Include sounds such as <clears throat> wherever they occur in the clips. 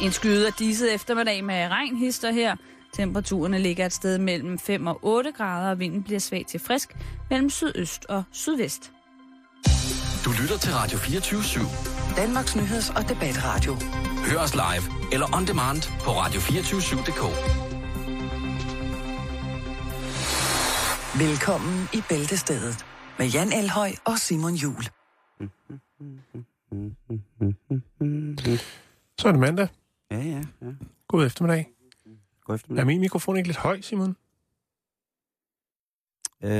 En skyde af disset eftermiddag med regnhister her. Temperaturerne ligger et sted mellem 5 og 8 grader, og vinden bliver svag til frisk mellem sydøst og sydvest. Du lytter til Radio 24 /7. Danmarks Nyheds- og Debatradio. Hør os live eller on demand på radio247.dk. Velkommen i Bæltestedet med Jan Elhøj og Simon Jul. Så er det mandag. Ja, ja, ja. God eftermiddag. God Er eftermiddag. min mikrofon ikke lidt høj, Simon? Øh,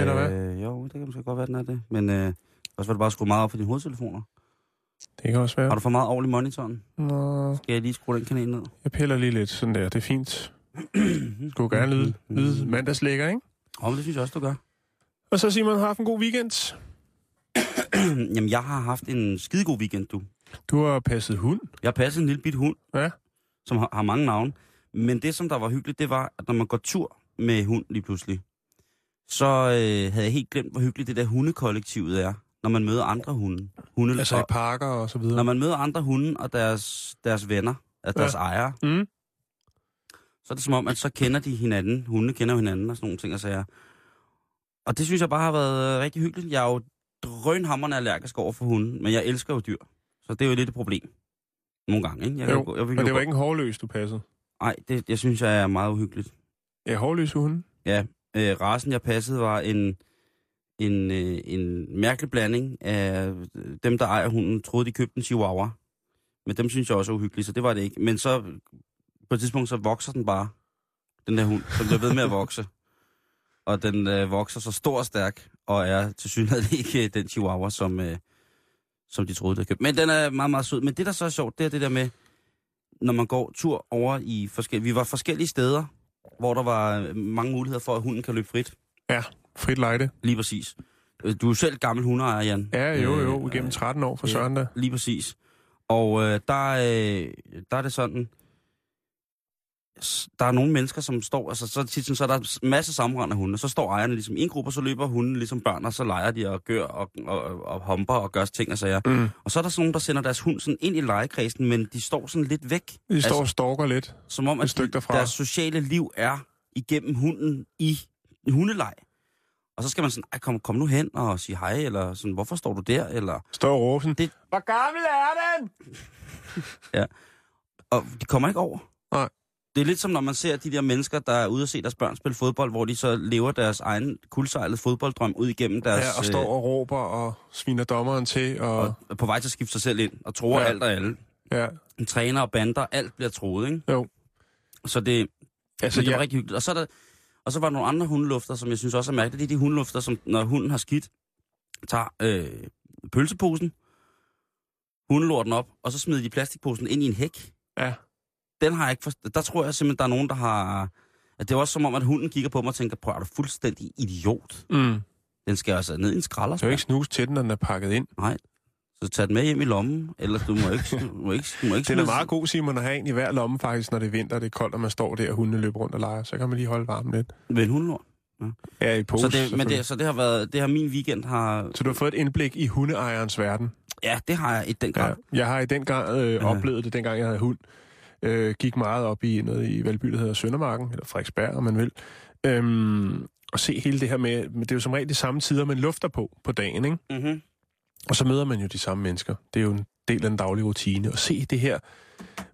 Eller hvad? Jo, det kan måske godt være, den er det. Men øh, også var det bare at skrue meget op for dine hovedtelefoner. Det kan også være. Har du for meget over i monitoren? Nå, Skal jeg lige skrue den kanal ned? jeg piller lige lidt sådan der. Det er fint. <clears throat> Skulle gerne lyde, lyde mandagslækker, ikke? Åh, men det synes jeg også, du gør. Og så Simon har haft en god weekend. <clears throat> Jamen, jeg har haft en skidegod weekend, du. Du har passet hund. Jeg har passet en lille bit hund, Ja. som har, har mange navne. Men det, som der var hyggeligt, det var, at når man går tur med hund lige pludselig, så øh, havde jeg helt glemt, hvor hyggeligt det der hundekollektivet er, når man møder andre hunde. hunde Altså i og, parker og så videre. når man møder andre hunde og deres, deres venner, altså deres Ja. ejere, Mm. så er det som om, at så kender de hinanden. Hunde kender hinanden og sådan nogle ting og sager. Og det synes jeg bare har været øh, rigtig hyggeligt. Jeg er jo drønhammerende allergisk over for hunde, men jeg elsker jo dyr. Så det er jo lidt et problem. Nogle gange, ikke? Jeg, Jo, jeg, jeg, Men det var ikke en hårløs, du passede. Nej, det jeg synes jeg er meget uhyggeligt. Ja, hårløse hunde. Ja, øh, rasen jeg passede var en, en, øh, en mærkelig blanding af øh, dem, der ejer hunden, troede de købte en chihuahua. Men dem synes jeg også er uhyggelige, så det var det ikke. Men så på et tidspunkt, så vokser den bare, den der hund, som bliver ved med at vokse. Og den øh, vokser så stor og stærk, og er til synligheden ikke øh, den chihuahua, som, øh, som de troede, de havde købt. Men den er meget, meget sød. Men det, der så er sjovt, det er det der med, når man går tur over i forskellige... Vi var forskellige steder, hvor der var øh, mange muligheder for, at hunden kan løbe frit. Ja, frit lejde. Lige præcis. Øh, Du er jo selv gammel hundeejer, Jan. Ja, jo, jo. Øh, Igennem 13 år for ja. Søren. Lige præcis. Og øh, der, øh, der er det sådan, der er nogle mennesker, som står, altså så, tit, sådan, så er der en masse sammenrendende hunde, så står ejerne ligesom i en gruppe, og så løber hunden ligesom børn, og så leger de og gør og, og, og humper og gør ting og sager. Mm. Og så er der sådan nogen, der sender deres hund sådan ind i legekredsen, men de står sådan lidt væk. De står og stalker lidt. som om, et at stykke de, derfra. deres sociale liv er igennem hunden i hundeleg. Og så skal man sådan, Ej, kom, kom nu hen og sige hej, eller sådan, hvorfor står du der? Eller, Står og råber sådan. Det- Hvor gammel er den? <laughs> og de kommer ikke over. Nej. Det er lidt som når man ser de der mennesker, der er ude og se deres børn spille fodbold, hvor de så lever deres egen kuldsejlede fodbolddrøm ud igennem deres... Ja, og står og råber og sviner dommeren til. øh, Og, og på vej til at skifte sig selv ind, og tror Ja. alt og alle. ja, En træner og bander, alt bliver troet, ikke? jo. Så det, Altså, det var ja, rigtig hyggeligt. Og så, er der, og så var der nogle andre hundelufter, som jeg synes også er mærkeligt. Det er de hundelufter, som når hunden har skidt, tager øh, pølseposen, hundelorten op, og så smider de plastikposen ind i en hæk. Ja. Den har jeg ikke forst- Der tror jeg simpelthen, der er nogen, der har... At det er også som om, at hunden kigger på mig og tænker, prøv, er du fuldstændig idiot? mm. Den skal altså ned i en Du skralderspand. jo ikke snuse til den, når den er pakket ind. Nej. Så tag den med hjem i lommen, eller du må ikke... Du må ikke, du må ikke Den er meget god, Simon, at have en i hver lomme faktisk, når det er vinter, og det er koldt, og man står der, og hundene løber rundt og leger. Så kan man lige holde varmen lidt. Med en hundelort. Ja, i pose. Så det, men det, så det har været... Det har min weekend har... så du har fået et indblik i hundeejerens verden. Ja, det har jeg i den grad. Ja, jeg har i den gang øh, Ja. oplevet det, dengang jeg havde hund. Øh, gik meget op i noget i Valby, der hedder Søndermarken, eller Frederiksberg, om man vil. Øhm, og se hele det her med, men det er jo som regel de samme tider, man lufter på på dagen, ikke? Mm-hmm. Og så møder man jo de samme mennesker. Det er jo en del af den daglige rutine. Og se det her,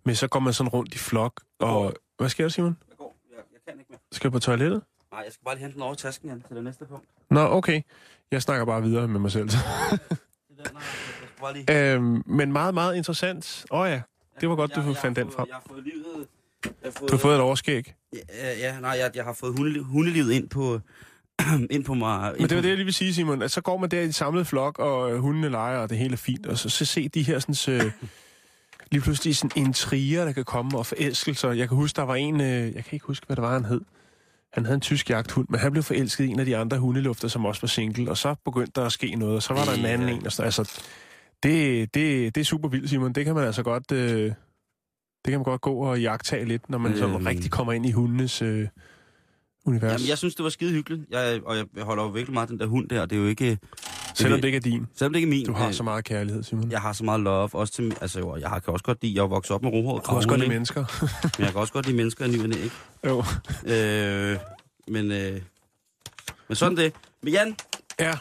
men så går man sådan rundt i flok, og... Hvad sker der, Simon? Jeg går. Jeg, jeg kan ikke mere. Skal du på toilettet? Nej, jeg skal bare lige hente den over tasken igen til det næste punkt. Nå, okay. Jeg snakker bare videre med mig selv. <laughs> Lige... øhm, men meget, meget interessant. Åh oh, ja, det var godt, du Jeg- jeg har fandt den frem. Jeg har fået livet... Jeg har fået, Du har fået et overskæg. Ja, ja nej, jeg, jeg har fået hundeliv, hundelivet ind på, <clears throat> ind på mig. Men det var det, jeg lige vil sige, Simon. At så går man der i en samlet flok, og øh, hundene leger, og det hele er fint. Og så, så se de her sådan, øh, <laughs> lige pludselig sådan intriger, der kan komme, og forelskelser. Jeg kan huske, der var en, øh, jeg kan ikke huske, hvad det var, han hed. Han havde en tysk jagthund, men han blev forelsket i en af de andre hundelufter, som også var single. Og så begyndte der at ske noget, og så var der en anden en. Og så, altså, det, det, det er super vildt, Simon. Det kan man altså godt... Øh, det kan man godt gå og jagtage lidt, når man øhm. så Øhm. rigtig kommer ind i hundenes øh, univers. Jamen, jeg synes, det var skide hyggeligt. Jeg, og jeg, jeg holder jo virkelig meget den der hund der. og Det er jo ikke... Selvom det ikke er din. Selvom det ikke er min. Du har øh, så meget kærlighed, Simon. Jeg har så meget love, også til, altså jo, jeg har, kan også godt lide, jeg er vokset op med rohåret Du kan også godt lide mennesker. <laughs> Men jeg kan også godt lide mennesker i ny ikke? jo. Øh, men, øh, men sådan det. Men Jan, Ja.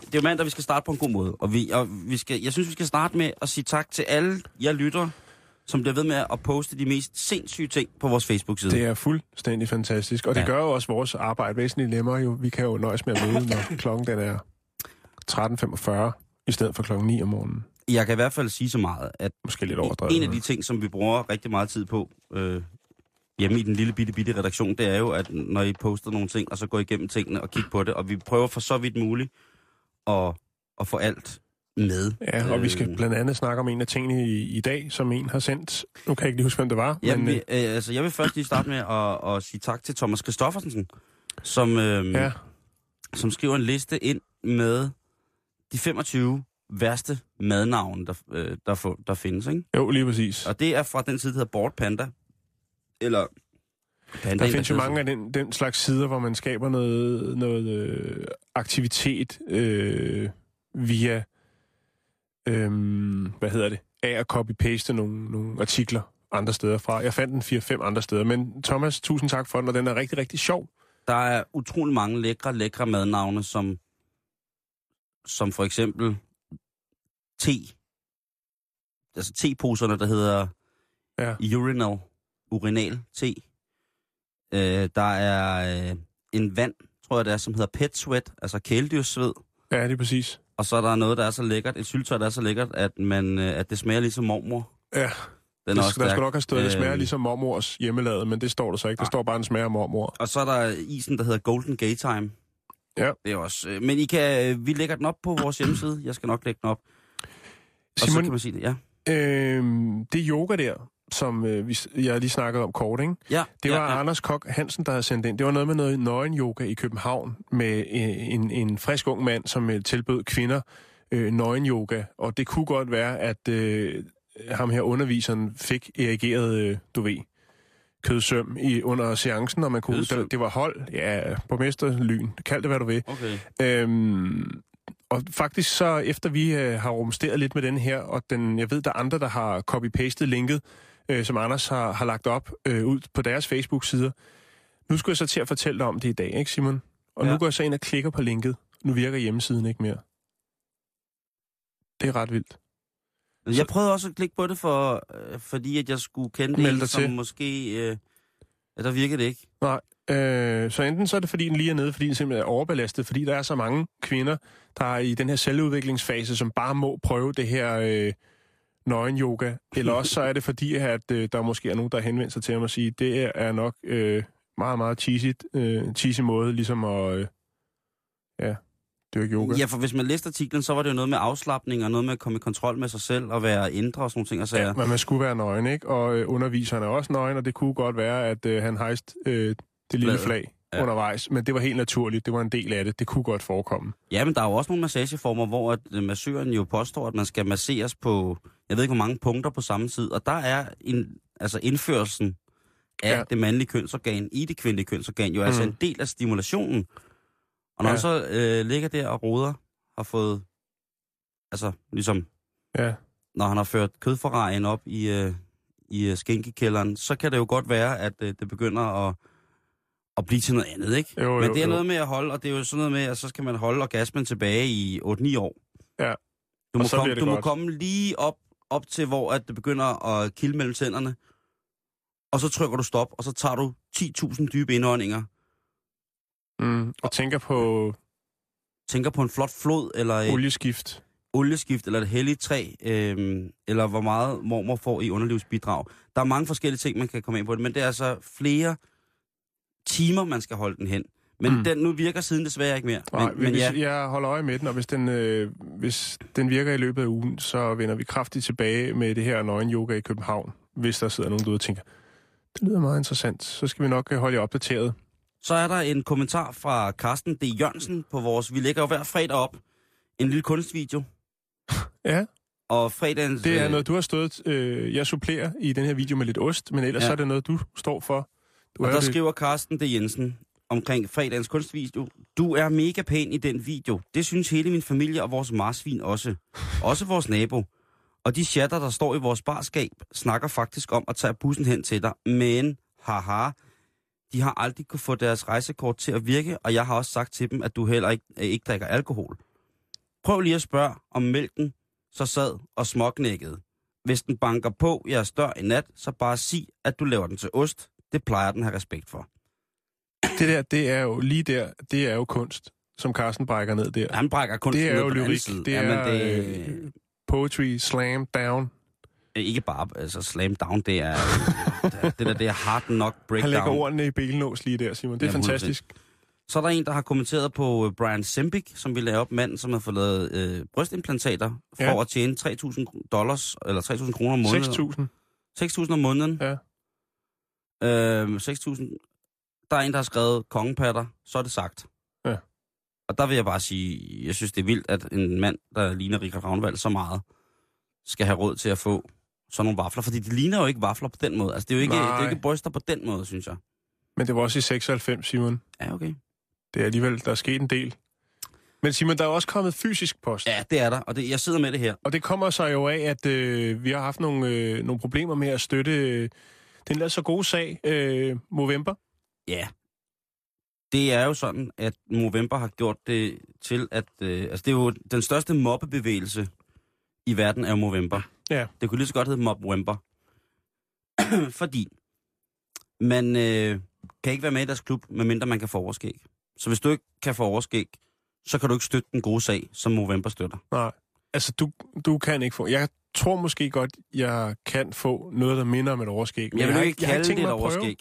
Det er jo mandag, vi skal starte på en god måde. Og, vi, og vi skal, jeg synes, vi skal starte med at sige tak til alle jer lytter, som bliver ved med at poste de mest sindssyge ting på vores Facebook-side. Det er fuldstændig fantastisk. Og det Ja. gør jo også vores arbejde væsentligt nemmere. Jo. Vi kan jo nøjes med at møde, når <laughs> klokken den er 13.45, i stedet for klokken 9 om morgenen. Jeg kan i hvert fald sige så meget, at Måske lidt overdrevet. en af de ting, som vi bruger rigtig meget tid på øh, hjemme i den lille bitte, bitte redaktion, det er jo, at når I poster nogle ting, og så går I igennem tingene og kigger på det, og vi prøver for så vidt muligt at, at få alt med. Ja, og vi skal Øh, blandt andet snakke om en af tingene i, i dag, som en har sendt. Nu kan jeg ikke lige huske, hvem det var. Jamen, men, vi, øh, altså, jeg vil først lige starte med at, at sige tak til Thomas Christoffersen, som, øh, øh, ja. som skriver en liste ind med de 25 værste madnavne, der, øh, der, der findes. Ikke? jo, lige præcis. Og det er fra den side, der hedder Board Panda. Eller Panda. Der findes jo mange af den, den slags sider, hvor man skaber noget, noget øh, aktivitet øh, via, øh, hvad hedder det, af at copy-paste nogle, nogle artikler andre steder fra. Jeg fandt den 4-5 andre steder, men Thomas, tusind tak for den, og den er rigtig, rigtig sjov. Der er utrolig mange lækre, lækre madnavne, som, som for eksempel te. Altså teposerne, der hedder Ja. urinal, urinal te. Øh, der er øh, en vand, tror jeg det er, som hedder pet sweat, altså kæledyrsved. Ja, det er præcis. Og så er der noget, der er så lækkert, et syltøj, der er så lækkert, at, man, øh, at det smager ligesom mormor. Ja, Den det, der også skulle stærk. nok have stået, det smager Øh, ligesom mormors hjemmelavet, men det står der så ikke. Der Nej. står bare, den smager af mormor. Og så er der isen, der hedder Golden Gay Time. Ja. Det er også... øh, Men I kan, øh, vi lægger den op på vores hjemmeside. Jeg skal nok lægge den op. Og så Simon, kan man sige det, ja. Øhm, det yoga der, som øh, vi, jeg lige snakkede om kort, ikke? Ja, Det var ja, ja. Anders Kok Hansen, der havde sendt ind. Det var noget med noget nøgen-yoga i København med øh, en, en frisk ung mand, som øh, tilbød kvinder øh, nøgen-yoga. Og det kunne godt være, at øh, ham her underviseren fik erigeret, øh, du ved, kødsøm i, under seancen, og man kunne, Kødsøm? det, det var hold, ja, borgmester lyn, kald det hvad du vil. Okay. Øhm, og faktisk så, efter vi øh, har rumsteret lidt med den her, og den, jeg ved, der er andre, der har copy-pastet linket, øh, som Anders har, har lagt op øh, ud på deres Facebook-sider. Nu skulle jeg så til at fortælle dig om det i dag, ikke Simon? Og ja. Nu går jeg så ind og klikker på linket. Nu virker hjemmesiden ikke mere. Det er ret vildt. Jeg prøvede også at klikke på det, for, øh, fordi at jeg skulle kende Meld dig som til. måske... Øh, ja, der virkede det ikke. Nej, øh, så enten så er det, fordi den lige er nede, fordi den simpelthen er overbelastet, fordi der er så mange kvinder, der er i den her selvudviklingsfase, som bare må prøve det her øh, nøgen-yoga. Eller også så er det fordi, at øh, der måske er nogen, der henvender sig til ham og siger, det er nok øh, meget, meget cheesy, øh, cheesy måde, ligesom at øh, ja, dyrke yoga. Ja, for hvis man læste artiklen, så var det jo noget med afslappning og noget med at komme i kontrol med sig selv og være indre og sådan nogle ting. Og så Ja, men man skulle være nøgen, ikke? Og øh, underviseren er også nøgen, og det kunne godt være, at øh, han hejste øh, det lille Flaget. flag Ja. undervejs. Men det var helt naturligt. Det var en del af det. Det kunne godt forekomme. Ja, men der er jo også nogle massageformer, hvor at øh, massøren jo påstår, at man skal masseres på, jeg ved ikke hvor mange punkter på samme tid. Og der er en, altså indførelsen af ja. Det mandlige kønsorgan i det kvindelige kønsorgan jo mm. altså en del af stimulationen. Og når ja. Så øh, ligger der og roder, har fået, altså ligesom, Ja. når han har ført kødforrejen op i, øh, i øh, skænkekælderen, så kan det jo godt være, at øh, det begynder at, at blive til noget andet, ikke? Jo, Men jo, det er jo. noget med at holde, og det er jo sådan noget med, at så skal man holde orgasmen tilbage i 8-9 år. Ja. Du, må komme, du må godt. komme lige op, op til, hvor at det begynder at kilde mellem tænderne, og så trykker du stop, og så tager du 10.000 dybe indåndinger, Mm, og tænker på tænker på en flot flod, eller et olieskift. olieskift, eller et helligt træ, øhm, eller hvor meget mormor får i underlivsbidrag. Der er mange forskellige ting, man kan komme ind på det, men det er altså flere timer, man skal holde den hen. Men mm. Den nu virker siden desværre ikke mere. Nej, men, men hvis, ja, Jeg holder øje med den, og hvis den, øh, hvis den virker i løbet af ugen, så vender vi kraftigt tilbage med det her nøgen-yoga i København. Hvis der sidder nogen derude og tænker, det lyder meget interessant, så skal vi nok øh, holde jer opdateret. Så er der en kommentar fra Carsten D. Jørgensen på vores... Vi lægger jo hver fredag op en lille kunstvideo. <laughs> Ja, Og fredagens... det er øh, noget, du har stået... Øh, jeg supplerer i den her video med lidt ost, men ellers ja. så er det noget, du står for. Du Og er der det- skriver Carsten D. Jensen, omkring fredagens kunstvideo. Du er mega pæn i den video. Det synes hele min familie og vores marsvin også. Også vores nabo. Og de chatter, der står i vores barskab, snakker faktisk om at tage bussen hen til dig. Men, haha, de har aldrig kunne få deres rejsekort til at virke, og jeg har også sagt til dem, at du heller ikke, øh, ikke drikker alkohol. Prøv lige at spørge, om mælken så sad og småknækkede. Hvis den banker på jeres dør i nat, så bare sig, at du laver den til ost. Det plejer den at have respekt for. Det der, det er jo lige der, det er jo kunst, som Carsten brækker ned der. Han brækker kun det er ned jo lyrik. Det Jamen, er det, øh, poetry, slam, down. ikke bare altså slam down, det er, det der, det er hard knock Han lægger breakdown. ordene i benlås lige der, Simon. Det er Jamen, fantastisk. Så er der en, der har kommenteret på øh, Brian Sembik, som vil lave op manden, som har fået lavet øh, brystimplantater for Ja. at tjene 3.000 dollars, eller 3.000 kroner om måneden. 6.000. 6.000 om måneden. Ja. Øh, 6.000. Der er en, der har skrevet kongepatter, så er det sagt. Ja. Og der vil jeg bare sige, jeg synes, det er vildt, at en mand, der ligner Richard Ravnvald så meget, skal have råd til at få sådan nogle vafler. Fordi de ligner jo ikke vafler på den måde. Altså, det er jo ikke, det er Nej. jo ikke bryster på den måde, synes jeg. Men det var også i 96, Simon. Ja, okay. Det er alligevel, der er sket en del. Men Simon, der er også kommet fysisk post. Ja, det er der, og det, jeg sidder med det her. Og det kommer sig jo af, at øh, vi har haft nogle, øh, nogle problemer med at støtte den der så gode sag, øh, Movember. Ja. Det er jo sådan, at Movember har gjort det til, at... Øh, altså, det er jo den største mobbebevægelse i verden er jo Movember. Ja. Det kunne lige så godt hedde Mobwember. <clears throat> Fordi man øh, kan ikke være med i deres klub, medmindre man kan få overskæg. Så hvis du ikke kan få overskæg, så kan du ikke støtte den gode sag, som Movember støtter. Nej, altså du, du kan ikke få... Jeg tror måske godt, jeg kan få noget, der minder om et overskæg. men Jeg vil ikke jeg har kalde det et overskæg.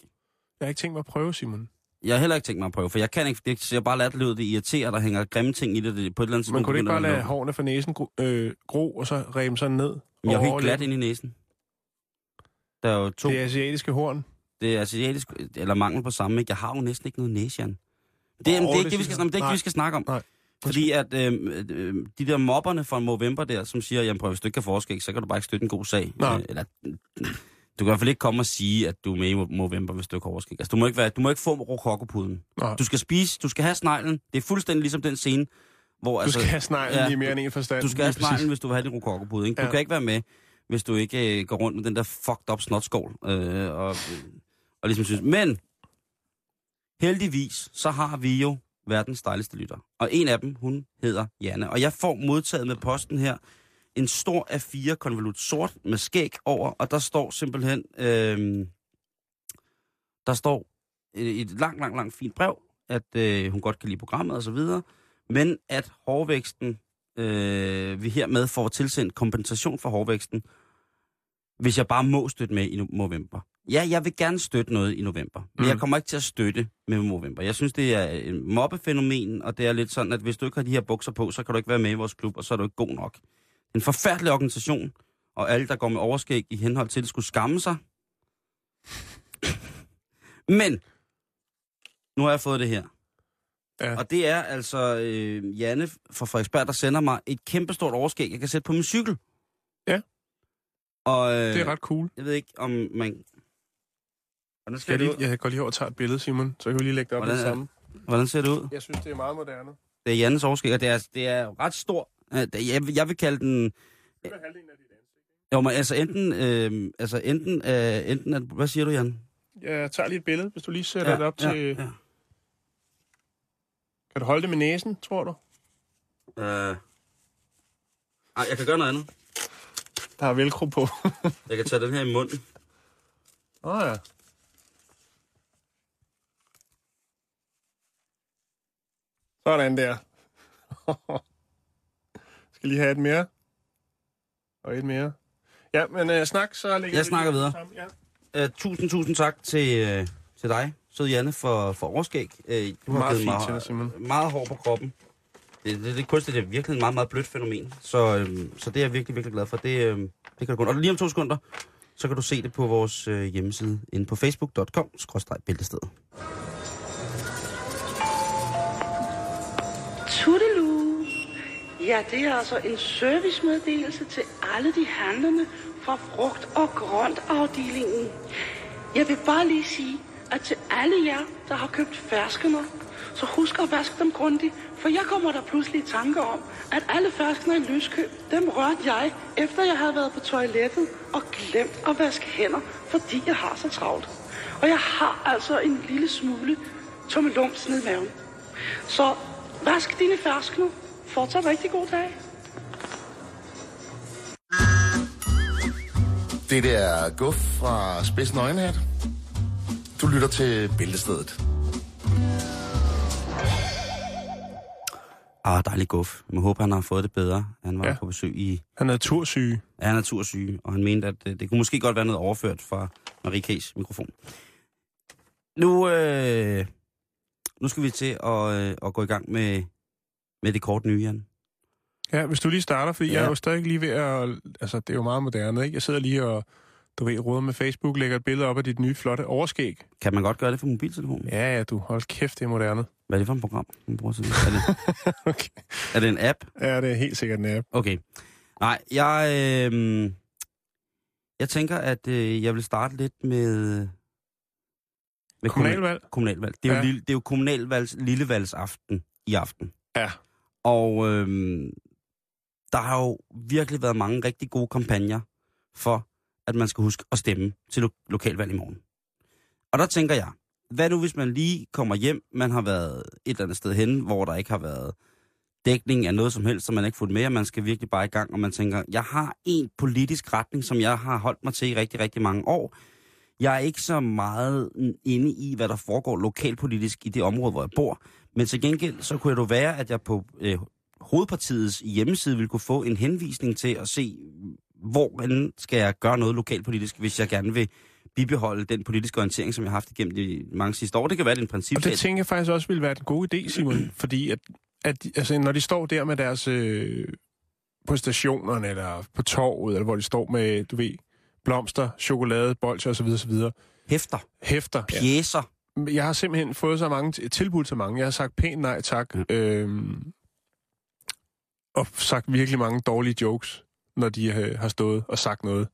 Jeg har ikke tænkt mig at prøve, Simon. Jeg har heller ikke tænkt mig at prøve, for jeg kan ikke, det ser bare lat ud, det irriterer, der hænger grimme ting i det, det på et eller andet Man tidspunkt kunne ikke bare lade hårene fra næsen gro, øh, gro, og så reme sådan ned. Men jeg er helt glat ind i næsen. Der er jo to. Det er asiatiske horn. Det er asiatisk, eller mangel på samme, ikke? Jeg har jo næsten ikke noget næse, Jan. Det, oh, det er ikke det, vi skal, snakke- det, er ikke, det, vi skal snakke om. Nej. Fordi at øh, øh, de der mobberne fra Movember der, som siger, jamen prøv, hvis du ikke kan forske, så kan du bare ikke støtte en god sag. Nej. Øh, eller, du kan i hvert fald ikke komme og sige, at du er med i Movember, hvis du ikke overskæg. Altså, du må ikke, være, du må ikke få rokokopuden. Du skal spise, du skal have sneglen. Det er fuldstændig ligesom den scene, hvor... Du skal have sneglen ja, i mere end en forstand. Du skal have sneglen, hvis du vil have din rokokopude. Ikke? Du Ja. kan ikke være med, hvis du ikke øh, går rundt med den der fucked up snotskål. Øh, og, og ligesom synes. Men heldigvis, så har vi jo verdens dejligste lytter. Og en af dem, hun hedder Janne. Og jeg får modtaget med posten her en stor A4 konvolut sort med skæg over, og der står simpelthen, øh, der står et, et langt, langt, langt fint brev, at øh, hun godt kan lide programmet og så videre, men at hårvæksten, øh, vi hermed får tilsendt kompensation for hårvæksten, hvis jeg bare må støtte med i no- november. Ja, jeg vil gerne støtte noget i november, men Mm. jeg kommer ikke til at støtte med november. Jeg synes, det er et mobbefænomen, og det er lidt sådan, at hvis du ikke har de her bukser på, så kan du ikke være med i vores klub, og så er du ikke god nok. En forfærdelig organisation, og alle, der går med overskæg i henhold til det, skulle skamme sig. Men, nu har jeg fået det her. Ja. Og det er altså øh, Janne fra Frederiksberg, der sender mig et kæmpestort overskæg, jeg kan sætte på min cykel. Ja. Og øh, Det er ret cool. jeg ved ikke, om man... Hvordan Skal ser jeg, lige, jeg går lige over og tager et billede, Simon, så kan vi lige lægge det op med Hvordan det samme. Hvordan ser det ud? Jeg synes, det er meget moderne. Det er Jannes overskæg, og det er, det er ret stor. Jeg, vil- jeg vil kalde den... Det er halvdelen af dit ansigt. Jo, men altså enten... Øh, altså enten, øh, enten at, hvad siger du, Jan? Jeg tager lige et billede, hvis du lige sætter ja, det op til... Ja, ja. Kan du holde det med næsen, tror du? Øh. Ej, jeg kan gøre noget andet. Der er velcro på. <laughs> Jeg kan tage den her i munden. Åh oh, ja. Sådan der. <laughs> Skal lige have et mere. Og et mere. Ja, men uh, snak, så lægger Jeg snakker videre. sammen. Ja. Uh, tusind, tusind tak til, uh, til dig, sød Janne, for, for overskæg. Uh, du har Meget givet fint mig Simon. meget hår på kroppen. Det, det, det er kunstigt, det er virkelig et meget, meget blødt fænomen. Så, øhm, så det er jeg virkelig, virkelig glad for. Det, øhm, det kan du kun. Og lige om to sekunder, så kan du se det på vores øh, hjemmeside inde på facebook.com-bæltestedet. Tudelu. Ja, det er altså en servicemeddelelse til alle de handlende fra frugt- og grøntafdelingen. Jeg vil bare lige sige, at til alle jer, der har købt ferskener, så husk at vaske dem grundigt, for jeg kommer der pludselig i tanke om, at alle ferskner i lyskøb, dem rørte jeg, efter jeg havde været på toilettet og glemt at vaske hænder, fordi jeg har så travlt. Og jeg har altså en lille smule tummelums ned i maven. Så vask dine ferskner. Fortsat rigtig god dag. Det der Guf fra Spidsen Øjenhat. Du lytter til Bæltestedet. Ah, dejlig guf. Jeg håber, han har fået det bedre. Han var Ja. ja. på besøg i Han er natursyge. er natursyge, og han mente, at det, det kunne måske godt være noget overført fra Marie K's mikrofon. Nu, øh, nu skal vi til at, øh, at gå i gang med, med det kort nye, Jan. Ja, hvis du lige starter, fordi ja. Ja. jeg er jo stadig lige ved at... Altså, det er jo meget moderne, ikke? Jeg sidder lige og, du ved, råder med Facebook, lægger et billede op af dit nye, flotte overskæg. Kan man godt gøre det for mobiltelefonen? Ja, ja, du. Hold kæft, det er moderne. Hvad er det for et program, man bruger til det? Er det, <laughs> Okay. er det en app? Ja, det er helt sikkert en app. Okay. Nej, jeg, øh, jeg tænker, at øh, jeg vil starte lidt med... med Kommunalvalg? kommunalvalg. Det er, Ja. jo, lille, det er jo kommunalvalgs lillevalgsaften i aften. Ja. Og øhm, der har jo virkelig været mange rigtig gode kampagner for, at man skal huske at stemme til lo- lokalvalg i morgen. Og der tænker jeg, hvad nu hvis man lige kommer hjem, man har været et eller andet sted hen, hvor der ikke har været dækning af noget som helst, som man ikke fulgt med, og man skal virkelig bare i gang, og man tænker, jeg har en politisk retning, som jeg har holdt mig til i rigtig, rigtig mange år. Jeg er ikke så meget inde i, hvad der foregår lokalpolitisk i det område, hvor jeg bor, men til gengæld, så kunne det jo være, at jeg på øh, hovedpartiets hjemmeside ville kunne få en henvisning til at se, hvor skal jeg gøre noget lokalpolitisk, hvis jeg gerne vil bibeholde den politiske orientering, som jeg har haft igennem de mange sidste år. Det kan være, en Og princip. det tænker jeg faktisk også ville være en god idé, Simon. <clears throat> fordi at, at altså, når de står der med deres... Øh, på stationerne, eller på torvet, eller hvor de står med, du ved, blomster, chokolade, bolcher osv. osv. Hæfter, Hæfter. Ja. pjæser. Jeg har simpelthen fået så mange tilbud til mange. Jeg har sagt pænt nej tak. Ja. Øhm, og sagt virkelig mange dårlige jokes, når de øh, har stået og sagt noget.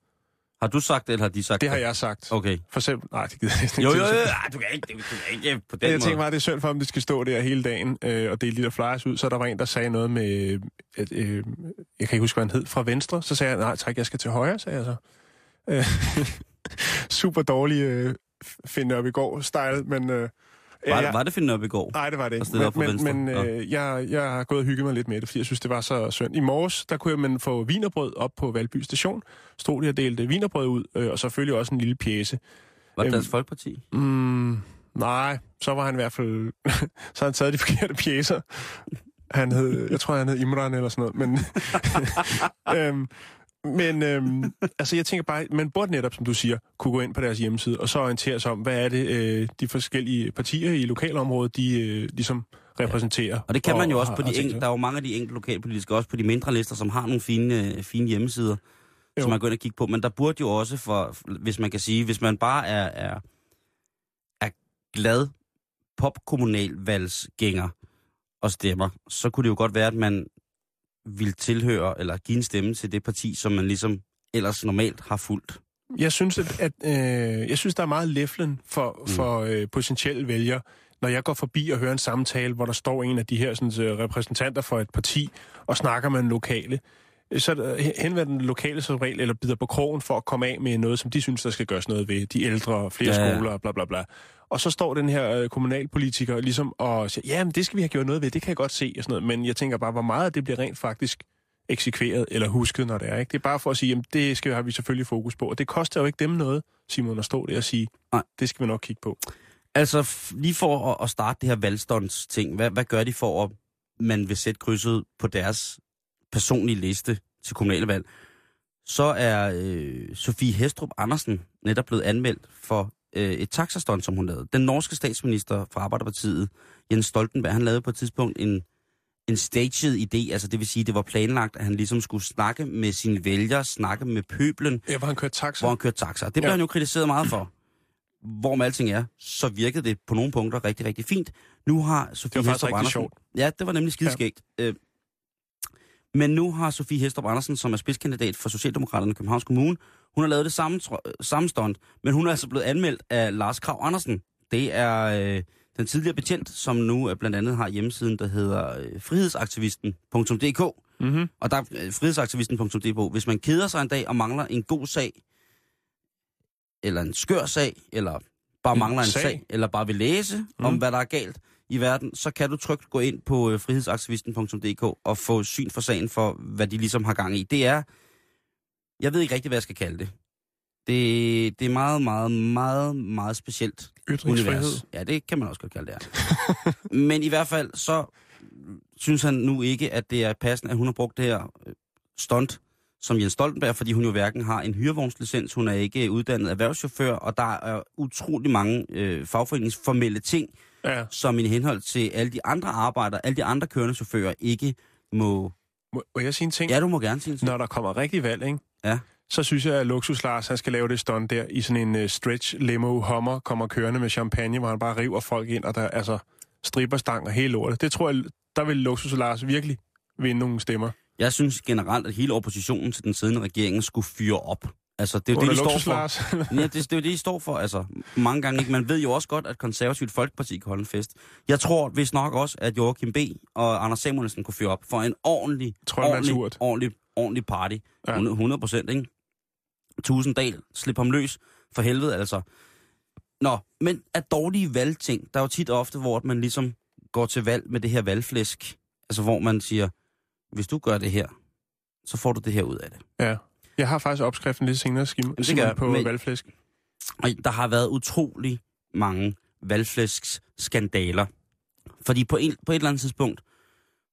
Har du sagt det, eller har de sagt Det har jeg sagt. Okay. For eksempel... Nej, det gider jeg Jo, ikke jo, til. jo. Ej, du kan ikke, du kan ikke på den Jeg måde. tænker bare, det er synd for dem, de skal stå der hele dagen øh, og dele de der flyers ud. Så der var en, der sagde noget med... At, øh, jeg kan ikke huske, hvad han hed, fra venstre. Så sagde jeg, nej tak, jeg skal til højre, sagde jeg så. Øh, <laughs> super dårlig øh, finde op i går style, men... Øh, var, jeg- var det i går? Nej, det var det ikke. Men, men, men øh, jeg, jeg har gået og hygget mig lidt med det, fordi jeg synes, det var så synd. I morges, der kunne man få vinerbrød op på Valby Station. Stod de og delte vinerbrød ud, øh, og selvfølgelig også en lille pjæse. Var det Øhm, Dansk Folkeparti? Mm, nej, så var han i hvert fald... <laughs> så han taget de forkerte pjæser. Han hed, jeg tror, han hed Imran eller sådan noget, men... <laughs> øhm, men øhm, <laughs> altså, jeg tænker bare, man burde netop, som du siger, kunne gå ind på deres hjemmeside, og så orientere sig om, hvad er det, øh, de forskellige partier i lokalområdet, de øh, ligesom repræsenterer. Og det kan man jo også på de enkelte, der er jo mange af de enkelte lokalpolitiske, også på de mindre lister, som har nogle fine, øh, fine hjemmesider, Jo. som man går ind og kigge på. Men der burde jo også, for, hvis man kan sige, hvis man bare er, er, er glad popkommunalvalgsgænger og stemmer, så kunne det jo godt være, at man vil tilhøre eller give en stemme til det parti, som man ligesom ellers normalt har fulgt. Jeg synes, at, at øh, jeg synes, der er meget læflen for, for øh, potentielle vælgere, når jeg går forbi og hører en samtale, hvor der står en af de her sådan, øh, repræsentanter for et parti og snakker med en lokale. Så er der- henvender den lokale som regel, eller bider på krogen for at komme af med noget, som de synes, der skal gøres noget ved. De ældre, flere ja. skoler, bla bla bla. Og så står den her øh, kommunalpolitiker ligesom og siger, ja, men det skal vi have gjort noget ved, det kan jeg godt se, og sådan noget. Men jeg tænker bare, hvor meget af det bliver rent faktisk eksekveret eller husket, når det er. Ikke? Det er bare for at sige, jamen det skal har vi selvfølgelig fokus på. Og det koster jo ikke dem noget, Simon, at stå der og sige, Nej. det skal vi nok kigge på. Altså, lige for at, at starte det her valgstånds ting, hvad, hvad gør de for, at man vil sætte krydset på deres personlige liste til kommunale valg? Så er øh, Sofie Hestrup Andersen netop blevet anmeldt for øh, et taxastånd, som hun lavede. Den norske statsminister fra Arbejderpartiet, Jens Stoltenberg, han lavede på et tidspunkt en, en staged idé, altså det vil sige, det var planlagt, at han ligesom skulle snakke med sine vælgere, snakke med pøblen, Ja, hvor han kørte taxa. hvor han kørte taxa. Det blev Ja. han jo kritiseret meget for. Hvor med alting er, så virkede det på nogle punkter rigtig, rigtig fint. Nu har Sofie Det var faktisk rigtig sjovt. Ja, det var nemlig skideskægt. Ja. Øh, men nu har Sofie Hestrup Andersen, som er spidskandidat for Socialdemokraterne i Københavns Kommune, hun har lavet det samme, tro- samme stunt, men hun er altså blevet anmeldt af Lars Krav Andersen, Det er øh, den tidligere betjent, som nu øh, blandt andet har hjemmesiden, der hedder øh, frihedsaktivisten.dk. Mm-hmm. Og der er øh, frihedsaktivisten.dk. Hvis man keder sig en dag og mangler en god sag, eller en skør sag, eller bare En mangler en sag? sag, eller bare vil læse mm. om, hvad der er galt i verden, så kan du trygt gå ind på øh, frihedsaktivisten.dk og få syn for sagen for, hvad de ligesom har gang i. Det er, jeg ved ikke rigtig, hvad jeg skal kalde det. Det, det er meget, meget, meget, meget specielt univers. Ja, det kan man også godt kalde det her. <laughs> Men i hvert fald, så synes han nu ikke, at det er passende, at hun har brugt det her øh, stunt som Jens Stoltenberg, fordi hun jo hverken har en hyrevognslicens, hun er ikke uddannet erhvervschauffør, og der er utrolig mange øh, fagforeningsformelle ting, Ja. som i henhold til alle de andre arbejdere, alle de andre kørende chauffører ikke må... Må, må jeg sige en ting? Ja, du må gerne sige en ting. Når der kommer rigtig valg, ikke? Ja. så synes jeg, at Luxus Lars, han skal lave det stunt der i sådan en uh, stretch limo hummer, kommer kørende med champagne, hvor han bare river folk ind, og der altså stripper stang og hele lortet. Det tror jeg, der vil Luxus Lars virkelig vinde nogle stemmer. Jeg synes generelt, at hele oppositionen til den siddende regering skulle fyre op. Altså, det er jo det, de står for. <laughs> Ja, det, det er jo det, de står for, altså. Mange gange ikke. Man ved jo også godt, at konservativt folkeparti kan holde en fest. Jeg tror hvis nok også, at Joachim B. og Anders Samuelsen kunne fyre op for en ordentlig, Troldmandsurt. ordentlig, ordentlig, ordentlig party. Ja. 100 procent, ikke? Tusinddal, slip ham løs. For helvede, altså. Nå, men af dårlige valgting, der er jo tit og ofte, hvor man ligesom går til valg med det her valgflæsk. Altså, hvor man siger, hvis du gør det her, så får du det her ud af det. ja. Jeg har faktisk opskriften lidt senere skim, det gør på men- valgflæsk. Og der har været utrolig mange valgflæsks-skandaler. Fordi på, en, på et eller andet tidspunkt,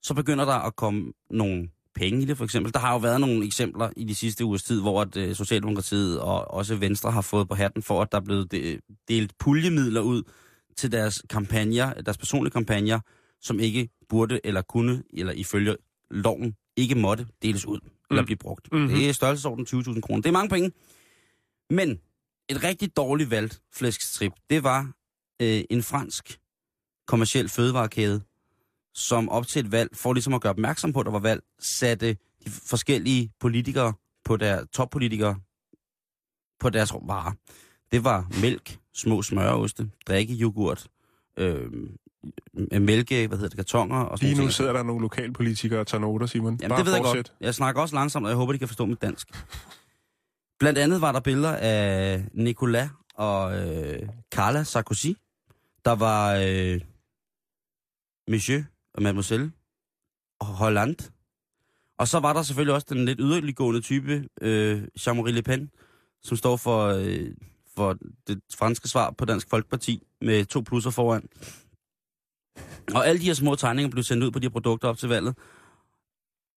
så begynder der at komme nogle penge i det, for eksempel. Der har jo været nogle eksempler i de sidste ugers tid, hvor at, øh, Socialdemokratiet og også Venstre har fået på hatten for, at der er blevet de, delt puljemidler ud til deres kampagner, deres personlige kampagner, som ikke burde eller kunne, eller ifølge loven ikke måtte deles ud eller Mm. blive brugt. Mhm. Det er størrelsesorden 20.000 kroner. Det er mange penge. Men et rigtig dårligt valgt flæskstrip, det var øh, en fransk kommersiel fødevarekæde, som op til et valg, for ligesom at gøre opmærksom på, at der var valg, satte de forskellige politikere på der toppolitikere på deres varer. Det var mælk, små smøreoste, drikkejoghurt, øh, mælke, hvad hedder det, kartoner og sådan Lige nu noget. sidder der nogle lokalpolitikere og tager noter, Simon. Jamen, bare det ved jeg fortsæt. godt. Jeg snakker også langsomt, og jeg håber, de kan forstå mit dansk. Blandt andet var der billeder af Nicolas og øh, Carla Sarkozy. Der var øh, Monsieur og Mademoiselle og Hollande. Og så var der selvfølgelig også den lidt yderliggående type, øh, Jean-Marie Le Pen, som står for, øh, for det franske svar på Dansk Folkeparti med to plusser foran. Og alle de her små tegninger blev sendt ud på de her produkter op til valget.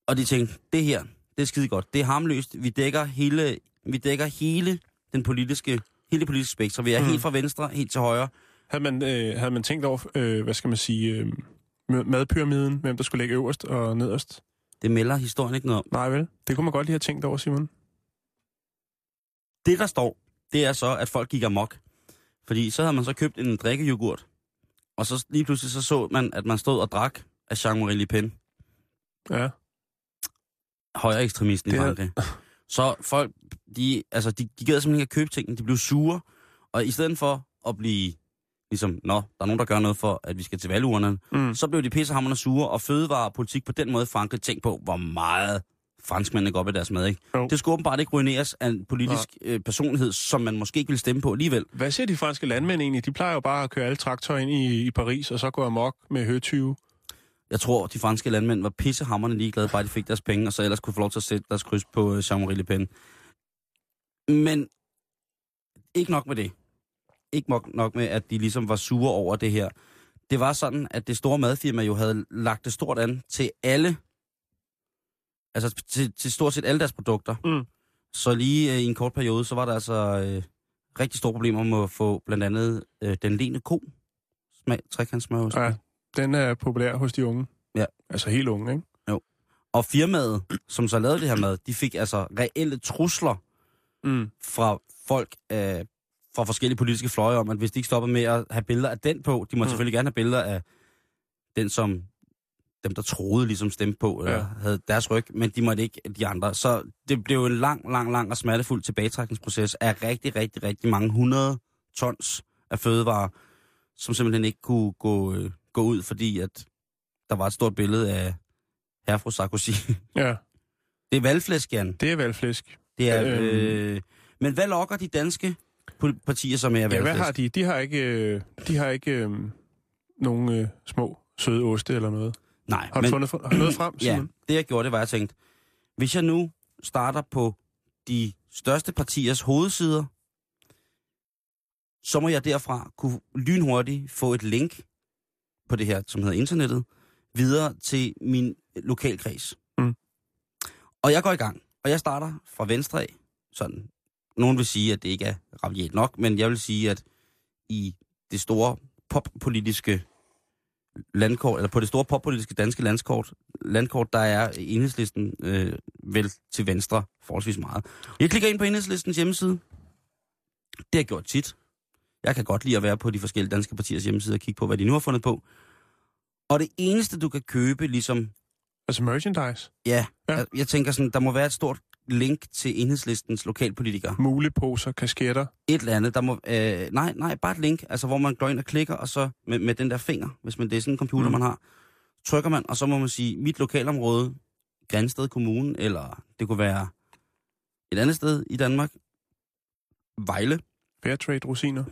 Og de tænkte, det her, det er skide godt. Det er harmløst. Vi dækker hele, vi dækker hele den politiske, hele det politiske spektrum. Vi er Mm. helt fra venstre, helt til højre. Havde man, øh, havde man tænkt over, øh, hvad skal man sige, øh, mad- madpyramiden, hvem der skulle ligge øverst og nederst? Det melder historien ikke noget om. Nej vel? Det kunne man godt lige have tænkt over, Simon. Det, der står, det er så, at folk gik amok. Fordi så havde man så købt en drikkejoghurt. Og så lige pludselig så så man, at man stod og drak af Jean-Marie Le Pen. Ja. højere ekstremisten i er- Frankrig. Så folk, de, altså, de, de gad simpelthen ikke at købe tingene. De blev sure. Og i stedet for at blive ligesom, nå, der er nogen, der gør noget for, at vi skal til valgurnerne, Mm. så blev de pissehammerende sure, og fødevarepolitik på den måde i Frankrig tænkt på, hvor meget franskmændene går op i deres mad, ikke? Jo. Det skulle åbenbart ikke ruineres af en politisk øh, personlighed, som man måske ikke ville stemme på alligevel. Hvad siger de franske landmænd egentlig? De plejer jo bare at køre alle traktorer ind i, i Paris, og så gå amok med høtyve. Jeg tror, de franske landmænd var pissehammerende ligeglade, bare de fik deres penge, og så ellers kunne få lov til at sætte deres kryds på øh, Jean-Marie Le Pen. Men ikke nok med det. Ikke nok, nok med, at de ligesom var sure over det her. Det var sådan, at det store madfirma jo havde lagt det stort an til alle, altså til, til stort set alle deres produkter. Mm. Så lige øh, i en kort periode, så var der altså øh, rigtig store problemer med at få blandt andet øh, den lene ko, smag, trekantsmørost. Ja, den er populær hos de unge. Ja. Altså helt unge, ikke? Og firmaet, som så lavede det her mad, de fik altså reelle trusler Mm. fra folk øh, fra forskellige politiske fløje om, at hvis de ikke stopper med at have billeder af den på, de må mm. selvfølgelig gerne have billeder af den, som dem, der troede, ligesom stemte på, eller Ja. havde deres ryg, men de måtte ikke de andre. Så det blev en lang, lang, lang og smertefuld tilbagetrækningsproces af rigtig, rigtig, rigtig mange hundrede tons af fødevarer. som simpelthen ikke kunne gå, øh, gå ud, fordi at der var et stort billede af herre Sarkozy. <laughs> Ja, Det er valgflæsk, Jan. det er valgflæsk. Det er, Øhm. øh, men hvad lokker de danske partier, som er Ja, valgflæsk? hvad har de? De har ikke, øh, de har ikke øh, nogen øh, små søde oste eller noget. Nej, Har du fundet har du noget frem, <clears throat> Ja, Simon? det jeg gjorde, det var, at jeg tænkte, hvis jeg nu starter på de største partiers hovedsider, så må jeg derfra kunne lynhurtigt få et link på det her, som hedder internettet, videre til min lokalkreds. Mm. Og jeg går i gang, og jeg starter fra venstre af. Sådan, nogen vil sige, at det ikke er rabiat nok, men jeg vil sige, at i det store poppolitiske landkort, eller på det store poppolitiske danske landskort, landkort, der er enhedslisten øh, vel til venstre forholdsvis meget. Jeg klikker ind på enhedslistens hjemmeside. Det har jeg gjort tit. Jeg kan godt lide at være på de forskellige danske partiers hjemmesider og kigge på, hvad de nu har fundet på. Og det eneste, du kan købe, ligesom, Altså merchandise. ja, Ja. ja. Jeg, jeg tænker sådan, der må være et stort link til enhedslistens lokalpolitikere. Muleposer, kasketter. Et eller andet, der må, øh, nej, nej, bare et link, altså hvor man går ind og klikker, og så med, med den der finger, hvis man, det er sådan en computer, Mm. man har, trykker man, og så må man sige, mit lokalområde, Grænsted Kommune, eller det kunne være et andet sted i Danmark, Vejle, Fairtrade rosiner.